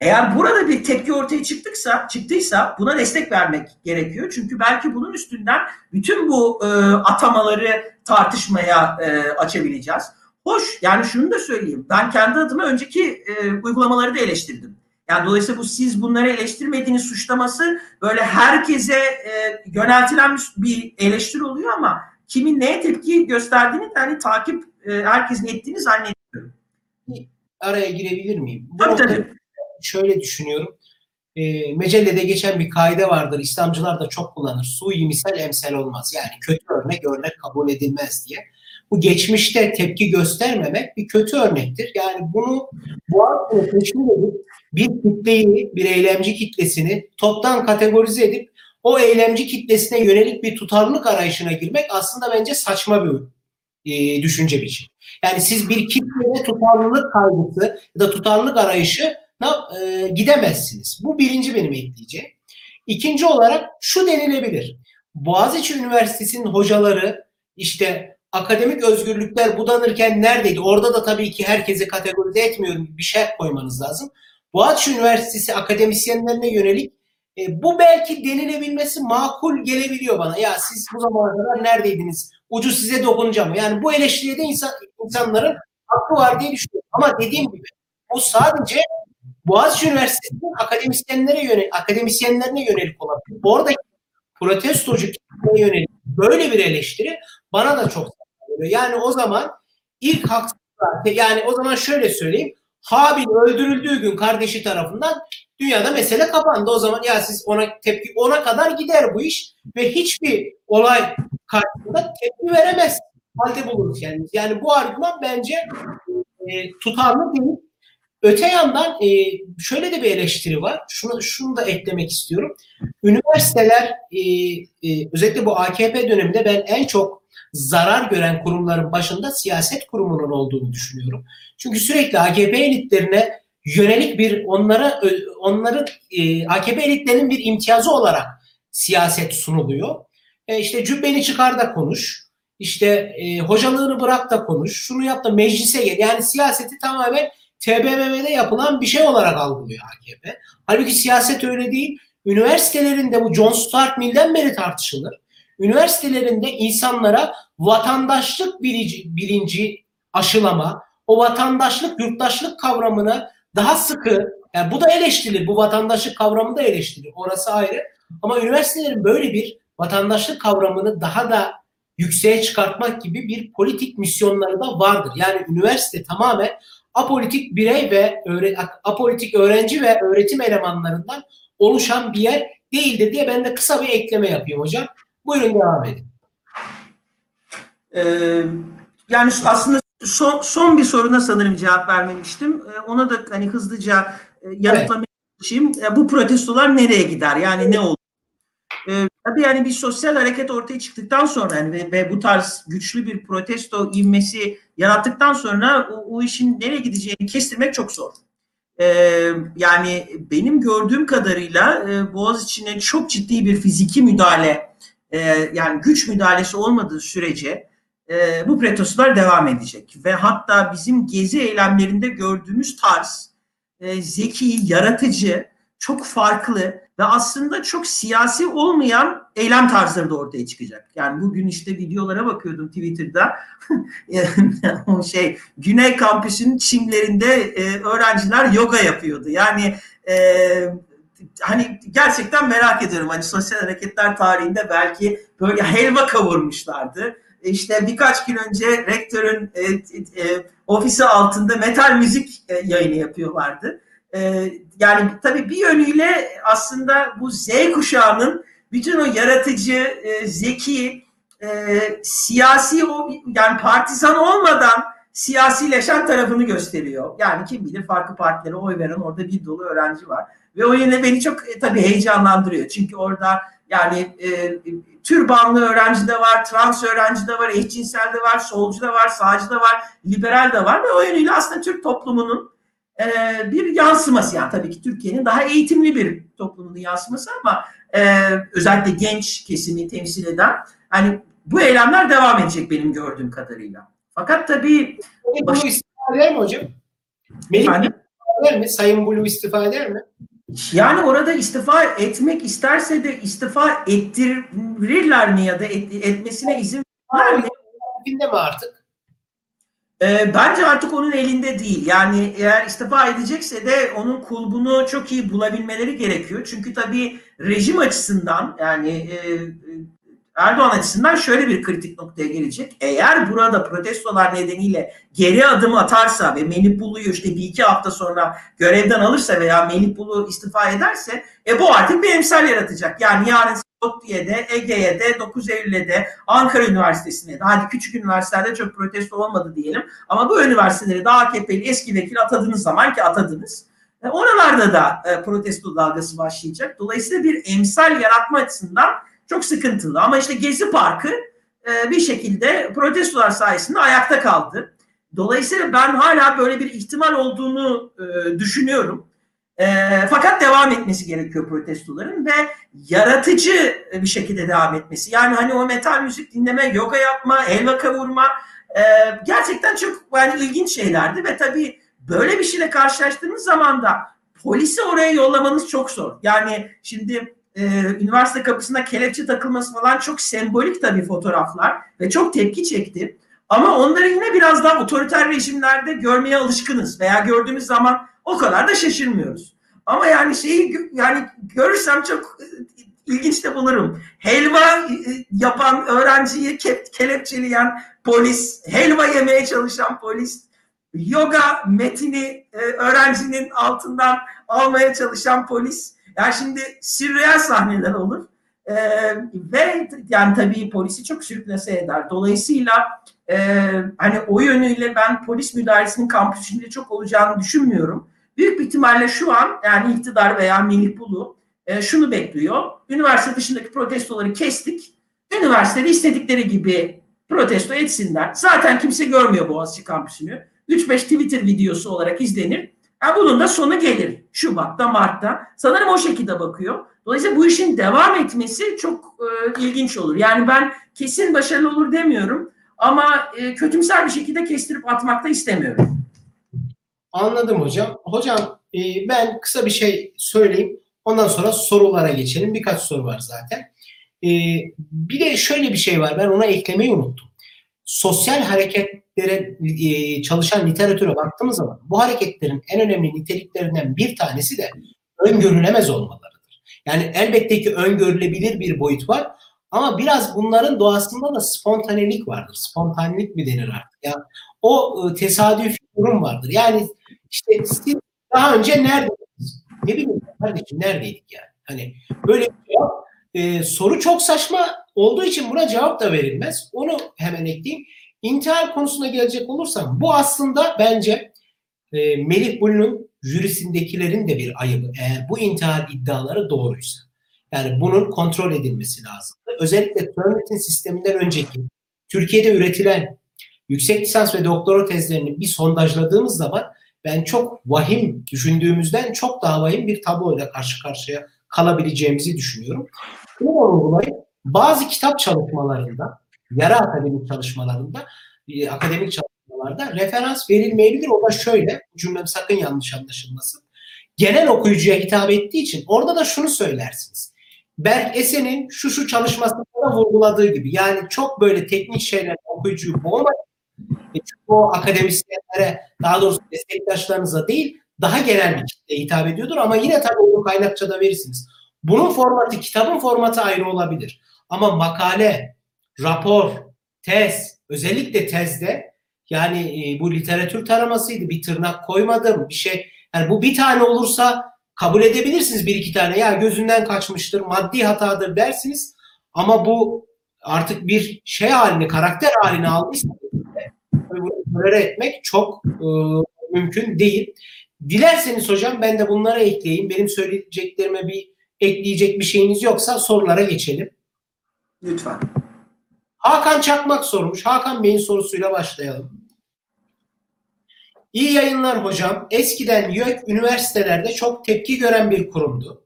eğer burada bir tepki ortaya çıktıksa, çıktıysa buna destek vermek gerekiyor. Çünkü belki bunun üstünden bütün bu e, atamaları tartışmaya e, açabileceğiz. Hoş yani şunu da söyleyeyim. Ben kendi adıma önceki e, uygulamaları da eleştirdim. Yani dolayısıyla bu siz bunları eleştirmediğiniz suçlaması böyle herkese e, yöneltilen bir, eleştiri oluyor ama kimin neye tepki gösterdiğini yani takip e, herkesin ettiğini zannediyorum. Araya girebilir miyim? Bu tabii tabii. Şöyle düşünüyorum. E, mecellede geçen bir kaide vardır. İslamcılar da çok kullanır. Su misal emsel olmaz. Yani kötü örnek örnek kabul edilmez diye. Bu geçmişte tepki göstermemek bir kötü örnektir. Yani bunu bu aklını teşkil edip bir kitleyi, bir eylemci kitlesini toptan kategorize edip o eylemci kitlesine yönelik bir tutarlılık arayışına girmek aslında bence saçma bir e, düşünce biçimi. Yani siz bir kitleye tutarlılık kaygısı ya da tutarlılık arayışı e, gidemezsiniz. Bu birinci benim ekleyeceğim. İkinci olarak şu denilebilir. Boğaziçi Üniversitesi'nin hocaları işte akademik özgürlükler budanırken neredeydi? Orada da tabii ki herkese kategorize etmiyorum. Bir şey koymanız lazım. Boğaziçi Üniversitesi akademisyenlerine yönelik e, bu belki denilebilmesi makul gelebiliyor bana. Ya siz bu zamana kadar neredeydiniz? Ucu size dokunacağım. Yani bu eleştiriye de insan, insanların hakkı var diye düşünüyorum. Ama dediğim gibi bu sadece Boğaziçi Üniversitesi'nin akademisyenlere yönelik, akademisyenlerine yönelik olabilir. Oradaki protestocu kitleye yönelik böyle bir eleştiri bana da çok geliyor. Yani o zaman ilk haksızlığa, yani o zaman şöyle söyleyeyim. Habil öldürüldüğü gün kardeşi tarafından dünyada mesele kapandı. O zaman ya siz ona tepki ona kadar gider bu iş ve hiçbir olay karşısında tepki veremez halde buluruz kendimiz. Yani bu argüman bence e, tutarlı değil. Öte yandan e, şöyle de bir eleştiri var. Şunu, şunu da eklemek istiyorum. Üniversiteler e, e, özellikle bu AKP döneminde ben en çok zarar gören kurumların başında siyaset kurumunun olduğunu düşünüyorum. Çünkü sürekli AKP elitlerine yönelik bir onlara onların e, AKP elitlerinin bir imtiyazı olarak siyaset sunuluyor. E işte cübbeni çıkar da konuş. İşte e, hocalığını bırak da konuş. Şunu yap da meclise gel. Yani siyaseti tamamen TBMM'de yapılan bir şey olarak algılıyor AKP. Halbuki siyaset öyle değil. Üniversitelerinde bu John Stuart Mill'den beri tartışılır. Üniversitelerinde insanlara vatandaşlık bilinci, bilinci aşılama, o vatandaşlık, yurttaşlık kavramını daha sıkı, yani bu da eleştirilir, bu vatandaşlık kavramı da eleştirilir, orası ayrı. Ama üniversitelerin böyle bir vatandaşlık kavramını daha da yükseğe çıkartmak gibi bir politik misyonları da vardır. Yani üniversite tamamen apolitik birey ve öğre, apolitik öğrenci ve öğretim elemanlarından oluşan bir yer değildir diye ben de kısa bir ekleme yapayım hocam. Buyurun devam edin. Ee, yani aslında son, son bir soruna sanırım cevap vermemiştim. Ee, ona da hani hızlıca e, yanıtlamaya çalışayım. Evet. E, bu protestolar nereye gider? Yani ne olur? Ee, tabii yani bir sosyal hareket ortaya çıktıktan sonra yani ve, ve bu tarz güçlü bir protesto ivmesi yarattıktan sonra o, o işin nereye gideceğini kestirmek çok zor. Ee, yani benim gördüğüm kadarıyla e, Boğaz içine çok ciddi bir fiziki müdahale e, yani güç müdahalesi olmadığı sürece e, bu protestolar devam edecek. Ve hatta bizim gezi eylemlerinde gördüğümüz tarz e, zeki, yaratıcı, çok farklı ve aslında çok siyasi olmayan eylem tarzları da ortaya çıkacak. Yani bugün işte videolara bakıyordum Twitter'da. [LAUGHS] o şey Güney Kampüs'ün çimlerinde e, öğrenciler yoga yapıyordu. Yani e, hani gerçekten merak ediyorum. Hani sosyal hareketler tarihinde belki böyle helva kavurmuşlardı. İşte birkaç gün önce rektörün e, e, ofisi altında metal müzik e, yayını yapıyorlardı. E, yani tabii bir yönüyle aslında bu Z kuşağının bütün o yaratıcı, e, zeki, e, siyasi o yani partizan olmadan siyasileşen tarafını gösteriyor. Yani kim bilir farklı partilere oy veren orada bir dolu öğrenci var. Ve o yine beni çok e, tabii heyecanlandırıyor. Çünkü orada yani e, türbanlı öğrenci de var, trans öğrenci de var, eşcinsel de var, solcu da var, sağcı da var, liberal de var. Ve o yönüyle aslında Türk toplumunun e, bir yansıması. Yani tabii ki Türkiye'nin daha eğitimli bir toplumunun yansıması ama e, özellikle genç kesimi temsil eden hani bu eylemler devam edecek benim gördüğüm kadarıyla. Fakat tabii... Baş... Blue istifa eder mi hocam? Melih Efendim? eder mi? Sayın Blue istifa eder mi? Yani orada istifa etmek isterse de istifa ettirirler mi ya da et, etmesine izin verirler mi? mi artık? E, bence artık onun elinde değil. Yani eğer istifa edecekse de onun kulbunu çok iyi bulabilmeleri gerekiyor. Çünkü tabii rejim açısından yani e, Erdoğan açısından şöyle bir kritik noktaya gelecek. Eğer burada protestolar nedeniyle geri adım atarsa ve Melih Bulu'yu işte bir iki hafta sonra görevden alırsa veya Melih Bulu istifa ederse e bu artık bir emsal yaratacak. Yani yarın ODTÜ'ye Ege'ye de, 9 Eylül'e de, Ankara Üniversitesi'ne de, hadi küçük üniversitelerde çok protesto olmadı diyelim. Ama bu üniversiteleri daha AKP'li eski vekil atadığınız zaman ki atadınız, e, oralarda da e, protesto dalgası başlayacak. Dolayısıyla bir emsal yaratma açısından çok sıkıntılı. Ama işte Gezi Parkı e, bir şekilde protestolar sayesinde ayakta kaldı. Dolayısıyla ben hala böyle bir ihtimal olduğunu düşünüyorum. E, fakat devam etmesi gerekiyor protestoların ve yaratıcı bir şekilde devam etmesi. Yani hani o metal müzik dinleme, yoga yapma, elma kavurma e, gerçekten çok yani ilginç şeylerdi ve tabii böyle bir şeyle karşılaştığınız zaman da polisi oraya yollamanız çok zor. Yani şimdi e, üniversite kapısında kelepçe takılması falan çok sembolik tabii fotoğraflar ve çok tepki çekti. Ama onları yine biraz daha otoriter rejimlerde görmeye alışkınız veya gördüğümüz zaman o kadar da şaşırmıyoruz. Ama yani şeyi yani görürsem çok e, ilginç de bulurum. Helva e, yapan öğrenciyi ke kelepçeleyen polis, helva yemeye çalışan polis, yoga metini e, öğrencinin altından almaya çalışan polis yani şimdi sürreel sahneler olur. Ee, ve yani tabii polisi çok sürklase eder. Dolayısıyla e, hani o yönüyle ben polis müdahalesinin kampüsünde çok olacağını düşünmüyorum. Büyük bir ihtimalle şu an yani iktidar veya Melih Bulu e, şunu bekliyor. Üniversite dışındaki protestoları kestik. Üniversitede istedikleri gibi protesto etsinler. Zaten kimse görmüyor Boğaziçi kampüsünü. 3-5 Twitter videosu olarak izlenir. Yani bunun da sonu gelir. Şubat'ta, Mart'ta. Sanırım o şekilde bakıyor. Dolayısıyla bu işin devam etmesi çok e, ilginç olur. Yani ben kesin başarılı olur demiyorum. Ama e, kötümser bir şekilde kestirip atmak da istemiyorum. Anladım hocam. Hocam e, ben kısa bir şey söyleyeyim. Ondan sonra sorulara geçelim. Birkaç soru var zaten. E, bir de şöyle bir şey var. Ben ona eklemeyi unuttum. Sosyal hareketlere e, çalışan literatüre baktığımız zaman bu hareketlerin en önemli niteliklerinden bir tanesi de öngörülemez olmalarıdır. Yani elbette ki öngörülebilir bir boyut var ama biraz bunların doğasında da spontanelik vardır. Spontanelik mi denir artık? Yani o e, tesadüfi durum vardır. Yani işte siz daha önce neredeydiniz? Ne bileyim kardeşim neredeydik yani? Hani böyle bir cevap e, soru çok saçma olduğu için buna cevap da verilmez. Onu hemen ekleyeyim. İntihar konusuna gelecek olursam bu aslında bence e, Melih Bulu'nun jürisindekilerin de bir ayıbı. Eğer bu intihar iddiaları doğruysa. Yani bunun kontrol edilmesi lazım. Özellikle Turnitin sisteminden önceki Türkiye'de üretilen yüksek lisans ve doktora tezlerini bir sondajladığımız zaman ben çok vahim düşündüğümüzden çok daha vahim bir tabloyla karşı karşıya kalabileceğimizi düşünüyorum. Bunu vurgulayıp bazı kitap çalışmalarında, yarı akademik çalışmalarında, e, akademik çalışmalarda referans verilmeyebilir. O da şöyle, cümlem sakın yanlış anlaşılmasın. Genel okuyucuya hitap ettiği için orada da şunu söylersiniz. Berk Esen'in şu şu çalışmasında vurguladığı gibi yani çok böyle teknik şeyler okuyucuyu boğmadan o akademisyenlere daha doğrusu meslektaşlarınıza değil daha genel bir kitleye hitap ediyordur ama yine tabii onu kaynakça verirsiniz. Bunun formatı, kitabın formatı ayrı olabilir. Ama makale, rapor, tez, özellikle tezde yani e, bu literatür taramasıydı. Bir tırnak koymadım, bir şey. Yani bu bir tane olursa kabul edebilirsiniz bir iki tane. Ya gözünden kaçmıştır, maddi hatadır dersiniz. Ama bu artık bir şey halini, karakter halini aldıysa tolere etmek çok e, mümkün değil. Dilerseniz hocam ben de bunlara ekleyeyim. Benim söyleyeceklerime bir ekleyecek bir şeyiniz yoksa sorulara geçelim. Lütfen. Hakan Çakmak sormuş. Hakan Bey'in sorusuyla başlayalım. İyi yayınlar hocam. Eskiden YÖK üniversitelerde çok tepki gören bir kurumdu.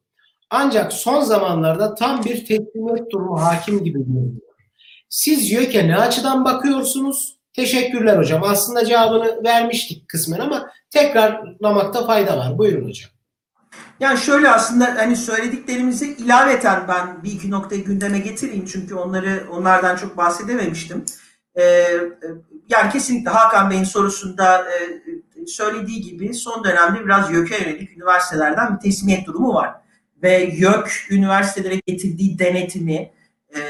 Ancak son zamanlarda tam bir teslimiyet durumu hakim gibi görünüyor. Siz YÖK'e ne açıdan bakıyorsunuz? Teşekkürler hocam. Aslında cevabını vermiştik kısmen ama tekrarlamakta fayda var. Buyurun hocam. Yani şöyle aslında hani söylediklerimizi ilaveten ben bir iki noktayı gündeme getireyim çünkü onları onlardan çok bahsedememiştim. Ee, yani kesinlikle Hakan Bey'in sorusunda e, söylediği gibi son dönemde biraz YÖK'e yönelik üniversitelerden bir teslimiyet durumu var. Ve YÖK üniversitelere getirdiği denetimi e,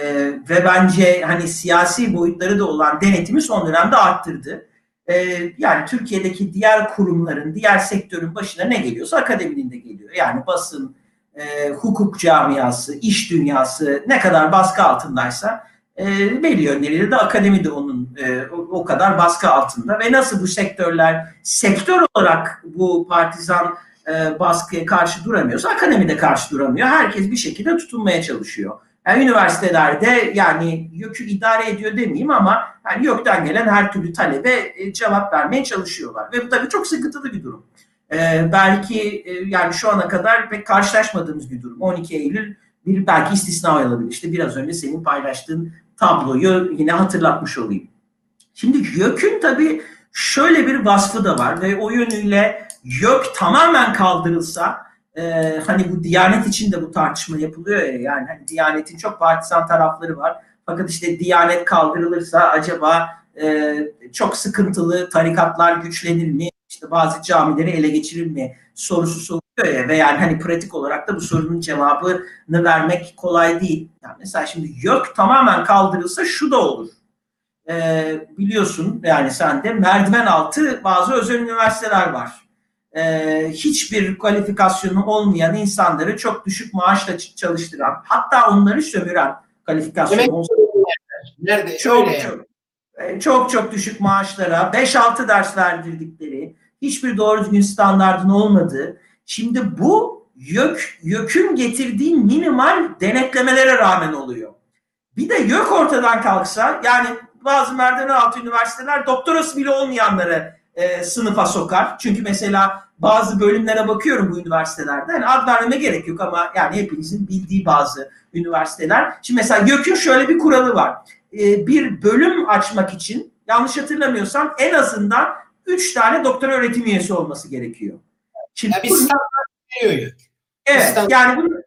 ve bence hani siyasi boyutları da olan denetimi son dönemde arttırdı. E, yani Türkiye'deki diğer kurumların, diğer sektörün başına ne geliyorsa akademinin de geliyor. Yani basın, e, hukuk camiası, iş dünyası ne kadar baskı altındaysa e, belli yönleriyle de akademi de onun e, o, o kadar baskı altında ve nasıl bu sektörler sektör olarak bu partizan e, baskıya karşı duramıyorsa akademi de karşı duramıyor. Herkes bir şekilde tutunmaya çalışıyor. Yani üniversitelerde yani YÖK'ü idare ediyor demeyeyim ama yani YÖK'ten gelen her türlü talebe e, cevap vermeye çalışıyorlar. Ve bu tabii çok sıkıntılı bir durum. Ee, belki e, yani şu ana kadar pek karşılaşmadığımız bir durum. 12 Eylül bir belki istisna olabilir. İşte biraz önce senin paylaştığın tabloyu yine hatırlatmış olayım. Şimdi YÖK'ün tabii şöyle bir vasfı da var ve o yönüyle YÖK tamamen kaldırılsa e, hani bu Diyanet için de bu tartışma yapılıyor ya yani hani Diyanet'in çok partisan tarafları var. Fakat işte Diyanet kaldırılırsa acaba e, çok sıkıntılı tarikatlar güçlenir mi? İşte bazı camileri ele geçirir mi? Sorusu soruluyor ya ve yani hani pratik olarak da bu sorunun cevabını vermek kolay değil. Yani mesela şimdi YÖK tamamen kaldırılsa şu da olur. E, biliyorsun yani sen de merdiven altı bazı özel üniversiteler var e, hiçbir kualifikasyonu olmayan insanları çok düşük maaşla çalıştıran, hatta onları sömüren kalifikasyonu Nerede? Çok, Öyle. çok, çok çok düşük maaşlara 5-6 ders verdirdikleri, hiçbir doğru düzgün standartın olmadığı. Şimdi bu YÖK, YÖK'ün getirdiği minimal denetlemelere rağmen oluyor. Bir de YÖK ortadan kalksa yani bazı merdiven altı üniversiteler doktorası bile olmayanları e, sınıfa sokar. Çünkü mesela bazı bölümlere bakıyorum bu üniversitelerde. Yani ad vermeme gerek yok ama yani hepinizin bildiği bazı üniversiteler. Şimdi mesela YÖK'ün şöyle bir kuralı var. E, bir bölüm açmak için yanlış hatırlamıyorsam en azından 3 tane doktora öğretim üyesi olması gerekiyor. Şimdi yani bir standart veriyor YÖK. Evet standart. yani bunlar,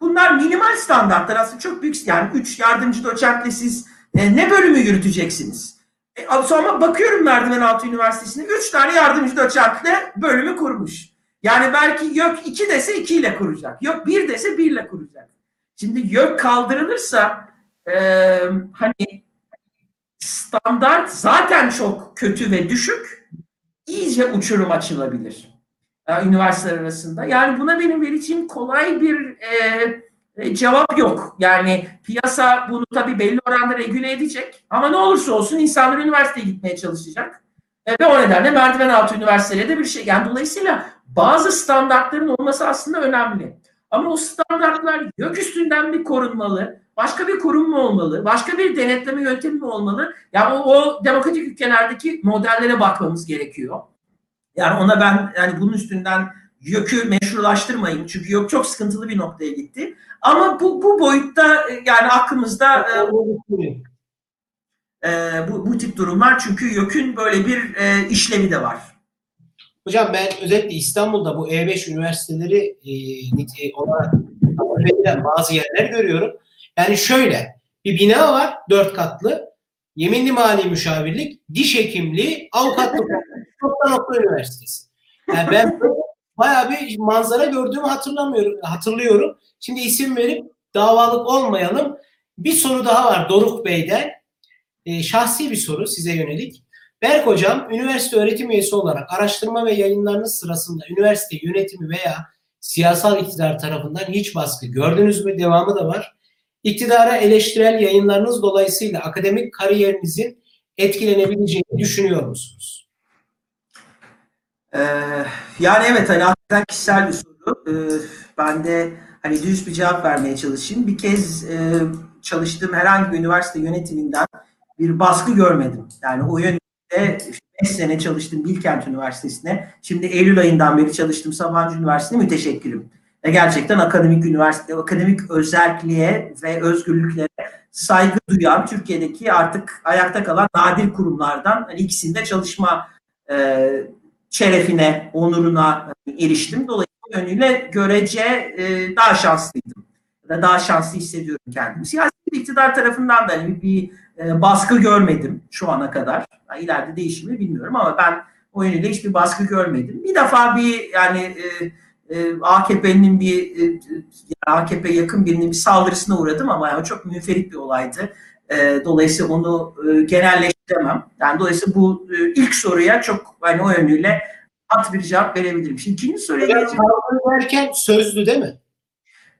bunlar minimal standartlar aslında çok büyük. Yani 3 yardımcı doçentle siz e, ne bölümü yürüteceksiniz? E, sonra bakıyorum Merdiven Altı Üniversitesi'ne 3 tane yardımcı doçentle bölümü kurmuş. Yani belki yok 2 dese 2 ile kuracak. Yok 1 dese 1 ile kuracak. Şimdi YÖK kaldırılırsa e, hani standart zaten çok kötü ve düşük iyice uçurum açılabilir e, üniversiteler arasında. Yani buna benim vereceğim kolay bir e, e, cevap yok. Yani piyasa bunu tabii belli oranda regüle edecek. Ama ne olursa olsun insanlar üniversiteye gitmeye çalışacak. E, ve o nedenle merdiven altı üniversitelere de bir şey. Yani dolayısıyla bazı standartların olması aslında önemli. Ama o standartlar yok üstünden bir korunmalı. Başka bir kurum mu olmalı? Başka bir denetleme yöntemi mi olmalı? Yani o, o demokratik ülkelerdeki modellere bakmamız gerekiyor. Yani ona ben yani bunun üstünden YÖK'ü meşrulaştırmayın. Çünkü YÖK çok sıkıntılı bir noktaya gitti. Ama bu, bu boyutta yani aklımızda e, e, bu, bu tip durumlar çünkü YÖK'ün böyle bir e, işlevi de var. Hocam ben özellikle İstanbul'da bu E5 üniversiteleri e, olarak verilen bazı yerler görüyorum. Yani şöyle bir bina var dört katlı. Yeminli mali müşavirlik, diş hekimliği, avukatlık. [LAUGHS] nokta nokta üniversitesi. Yani ben bayağı bir manzara gördüğümü hatırlamıyorum, hatırlıyorum. Şimdi isim verip davalık olmayalım. Bir soru daha var Doruk Bey'den. E, şahsi bir soru size yönelik. Berk Hocam, üniversite öğretim üyesi olarak araştırma ve yayınlarınız sırasında üniversite yönetimi veya siyasal iktidar tarafından hiç baskı gördünüz mü? Devamı da var. İktidara eleştirel yayınlarınız dolayısıyla akademik kariyerinizin etkilenebileceğini düşünüyor musunuz? Ee, yani evet hani hakikaten kişisel bir soru. Ee, ben de hani düz bir cevap vermeye çalışayım. Bir kez e, çalıştığım herhangi bir üniversite yönetiminden bir baskı görmedim. Yani o yönde 5 sene çalıştım Bilkent Üniversitesi'ne. Şimdi Eylül ayından beri çalıştım Sabancı Üniversitesi'ne müteşekkirim. Ve gerçekten akademik üniversite, akademik özelliğe ve özgürlüklere saygı duyan Türkiye'deki artık ayakta kalan nadir kurumlardan hani ikisinde çalışma e, şerefine, onuruna eriştim. Dolayısıyla yönüyle görece e, daha şanslıydım. Daha şanslı hissediyorum kendimi. Siyasi iktidar tarafından da hani bir e, baskı görmedim şu ana kadar. Yani ileride değişir mi bilmiyorum ama ben o yönüyle hiçbir baskı görmedim. Bir defa bir yani e, e, AKP'nin bir e, AKP yakın birinin bir saldırısına uğradım ama yani çok münferit bir olaydı. E, dolayısıyla onu e, genelleştiremem. Yani dolayısıyla bu e, ilk soruya çok hani o yönüyle at bir cevap verebilirim. Şimdi ikinci soruya gelecek. derken sözlü değil mi?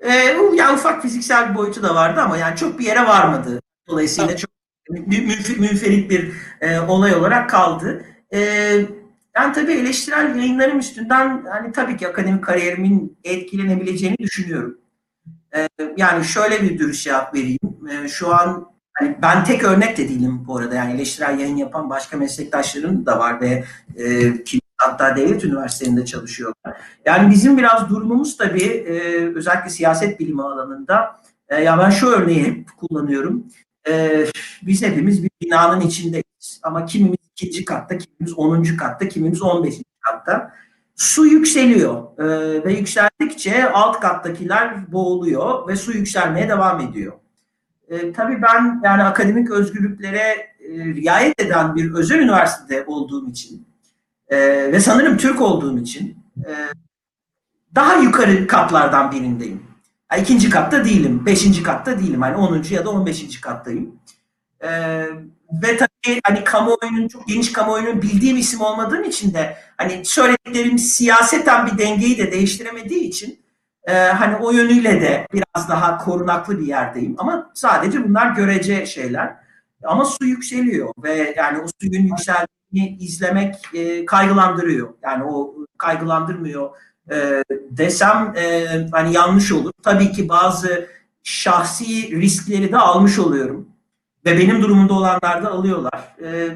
E, yani ufak fiziksel bir boyutu da vardı ama yani çok bir yere varmadı. Dolayısıyla tamam. çok münferit bir e, olay olarak kaldı. E, yani tabii eleştirel yayınlarım üstünden hani tabii ki akademik kariyerimin etkilenebileceğini düşünüyorum. E, yani şöyle bir dürüst cevap vereyim. E, şu an hani ben tek örnek de değilim bu arada. Yani eleştirel yayın yapan başka meslektaşlarım da var ve e, ki hatta devlet üniversitelerinde çalışıyorlar. Yani bizim biraz durumumuz tabii e, özellikle siyaset bilimi alanında e, ya ben şu örneği hep kullanıyorum. E, biz hepimiz bir binanın içindeyiz ama kimimiz ikinci katta, kimimiz onuncu katta, kimimiz on beşinci katta. Su yükseliyor e, ve yükseldikçe alt kattakiler boğuluyor ve su yükselmeye devam ediyor. E, tabii ben yani akademik özgürlüklere e, riayet eden bir özel üniversitede olduğum için e, ve sanırım Türk olduğum için e, daha yukarı katlardan birindeyim. Yani ikinci katta değilim, beşinci katta değilim. Hani onuncu ya da on beşinci kattayım. E, ve tabii hani kamuoyunun çok geniş kamuoyunun bildiğim isim olmadığım için de hani söylediklerim siyaseten bir dengeyi de değiştiremediği için e, hani o yönüyle de biraz daha korunaklı bir yerdeyim. Ama sadece bunlar görece şeyler. Ama su yükseliyor ve yani o suyun yükseldiğini izlemek e, kaygılandırıyor. Yani o kaygılandırmıyor e, desem e, hani yanlış olur. Tabii ki bazı şahsi riskleri de almış oluyorum ve benim durumunda olanlar da alıyorlar. E,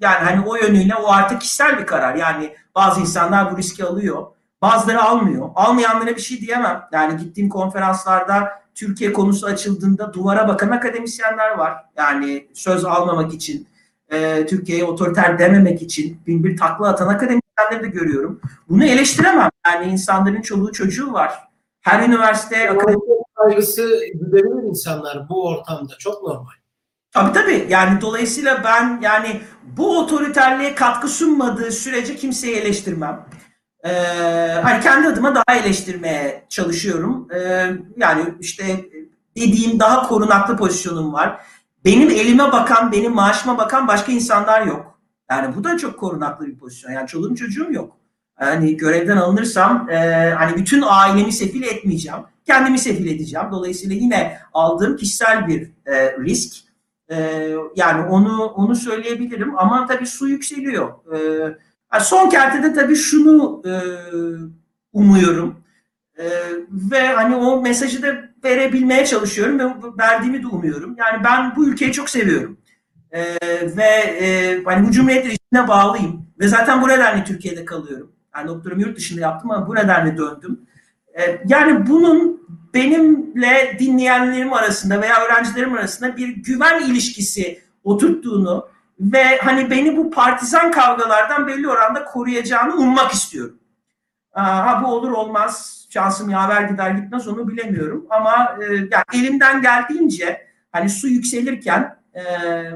yani hani o yönüyle o artık kişisel bir karar. Yani bazı insanlar bu riski alıyor. Bazıları almıyor. Almayanlara bir şey diyemem. Yani gittiğim konferanslarda Türkiye konusu açıldığında duvara bakan akademisyenler var. Yani söz almamak için, e, Türkiye'ye otoriter dememek için bin bir takla atan akademisyenleri de görüyorum. Bunu eleştiremem. Yani insanların çoluğu çocuğu var. Her üniversite akademi Kaygısı duyabilir insanlar bu ortamda. Çok normal. Tabii tabii. Yani dolayısıyla ben yani bu otoriterliğe katkı sunmadığı sürece kimseyi eleştirmem. Ee, hani kendi adıma daha eleştirmeye çalışıyorum. Ee, yani işte dediğim daha korunaklı pozisyonum var. Benim elime bakan, benim maaşıma bakan başka insanlar yok. Yani bu da çok korunaklı bir pozisyon. Yani çoluğum çocuğum yok. Yani görevden alınırsam e, hani bütün ailemi sefil etmeyeceğim. Kendimi sefil edeceğim. Dolayısıyla yine aldığım kişisel bir e, risk. E, yani onu onu söyleyebilirim ama tabii su yükseliyor. E, son kertede tabii şunu e, umuyorum. E, ve hani o mesajı da verebilmeye çalışıyorum ve verdiğimi de umuyorum. Yani ben bu ülkeyi çok seviyorum. E, ve e, hani bu cumhuriyet rejimine bağlıyım. Ve zaten bu nedenle Türkiye'de kalıyorum. Yani doktorumu yurt dışında yaptım ama bu nedenle döndüm. E, yani bunun benimle dinleyenlerim arasında veya öğrencilerim arasında bir güven ilişkisi oturttuğunu ve hani beni bu partizan kavgalardan belli oranda koruyacağını ummak istiyorum. Ha bu olur olmaz şansım yaver gider gitmez onu bilemiyorum ama e, yani elimden geldiğince hani su yükselirken e,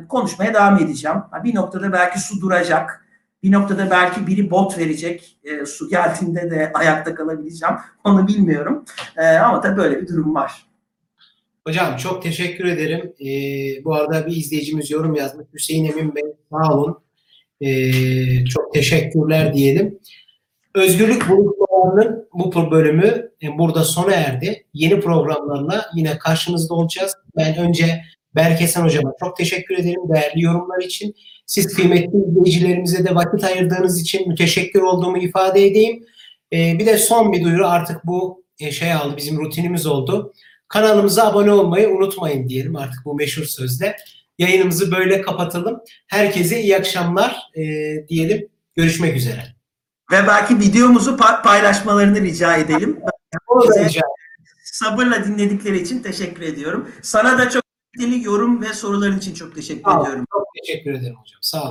konuşmaya devam edeceğim. Bir noktada belki su duracak. Bir noktada belki biri bot verecek. E, su geldiğinde de ayakta kalabileceğim. Onu bilmiyorum. E, ama tabii böyle bir durum var. Hocam çok teşekkür ederim. Ee, bu arada bir izleyicimiz yorum yazmış. Hüseyin Emin Bey sağ olun. Ee, çok teşekkürler diyelim. Özgürlük buluşmalarının bu bölümü burada sona erdi. Yeni programlarla yine karşınızda olacağız. Ben önce Berkesen Hocama çok teşekkür ederim değerli yorumlar için. Siz kıymetli izleyicilerimize de vakit ayırdığınız için müteşekkir olduğumu ifade edeyim. Ee, bir de son bir duyuru artık bu şey aldı bizim rutinimiz oldu. Kanalımıza abone olmayı unutmayın diyelim artık bu meşhur sözle. Yayınımızı böyle kapatalım. Herkese iyi akşamlar e, diyelim. Görüşmek üzere. Ve belki videomuzu paylaşmalarını rica edelim. Bize sabırla dinledikleri için teşekkür ediyorum. Sana da çok yorum ve soruların için çok teşekkür ediyorum. Çok teşekkür ederim hocam. Sağ olun.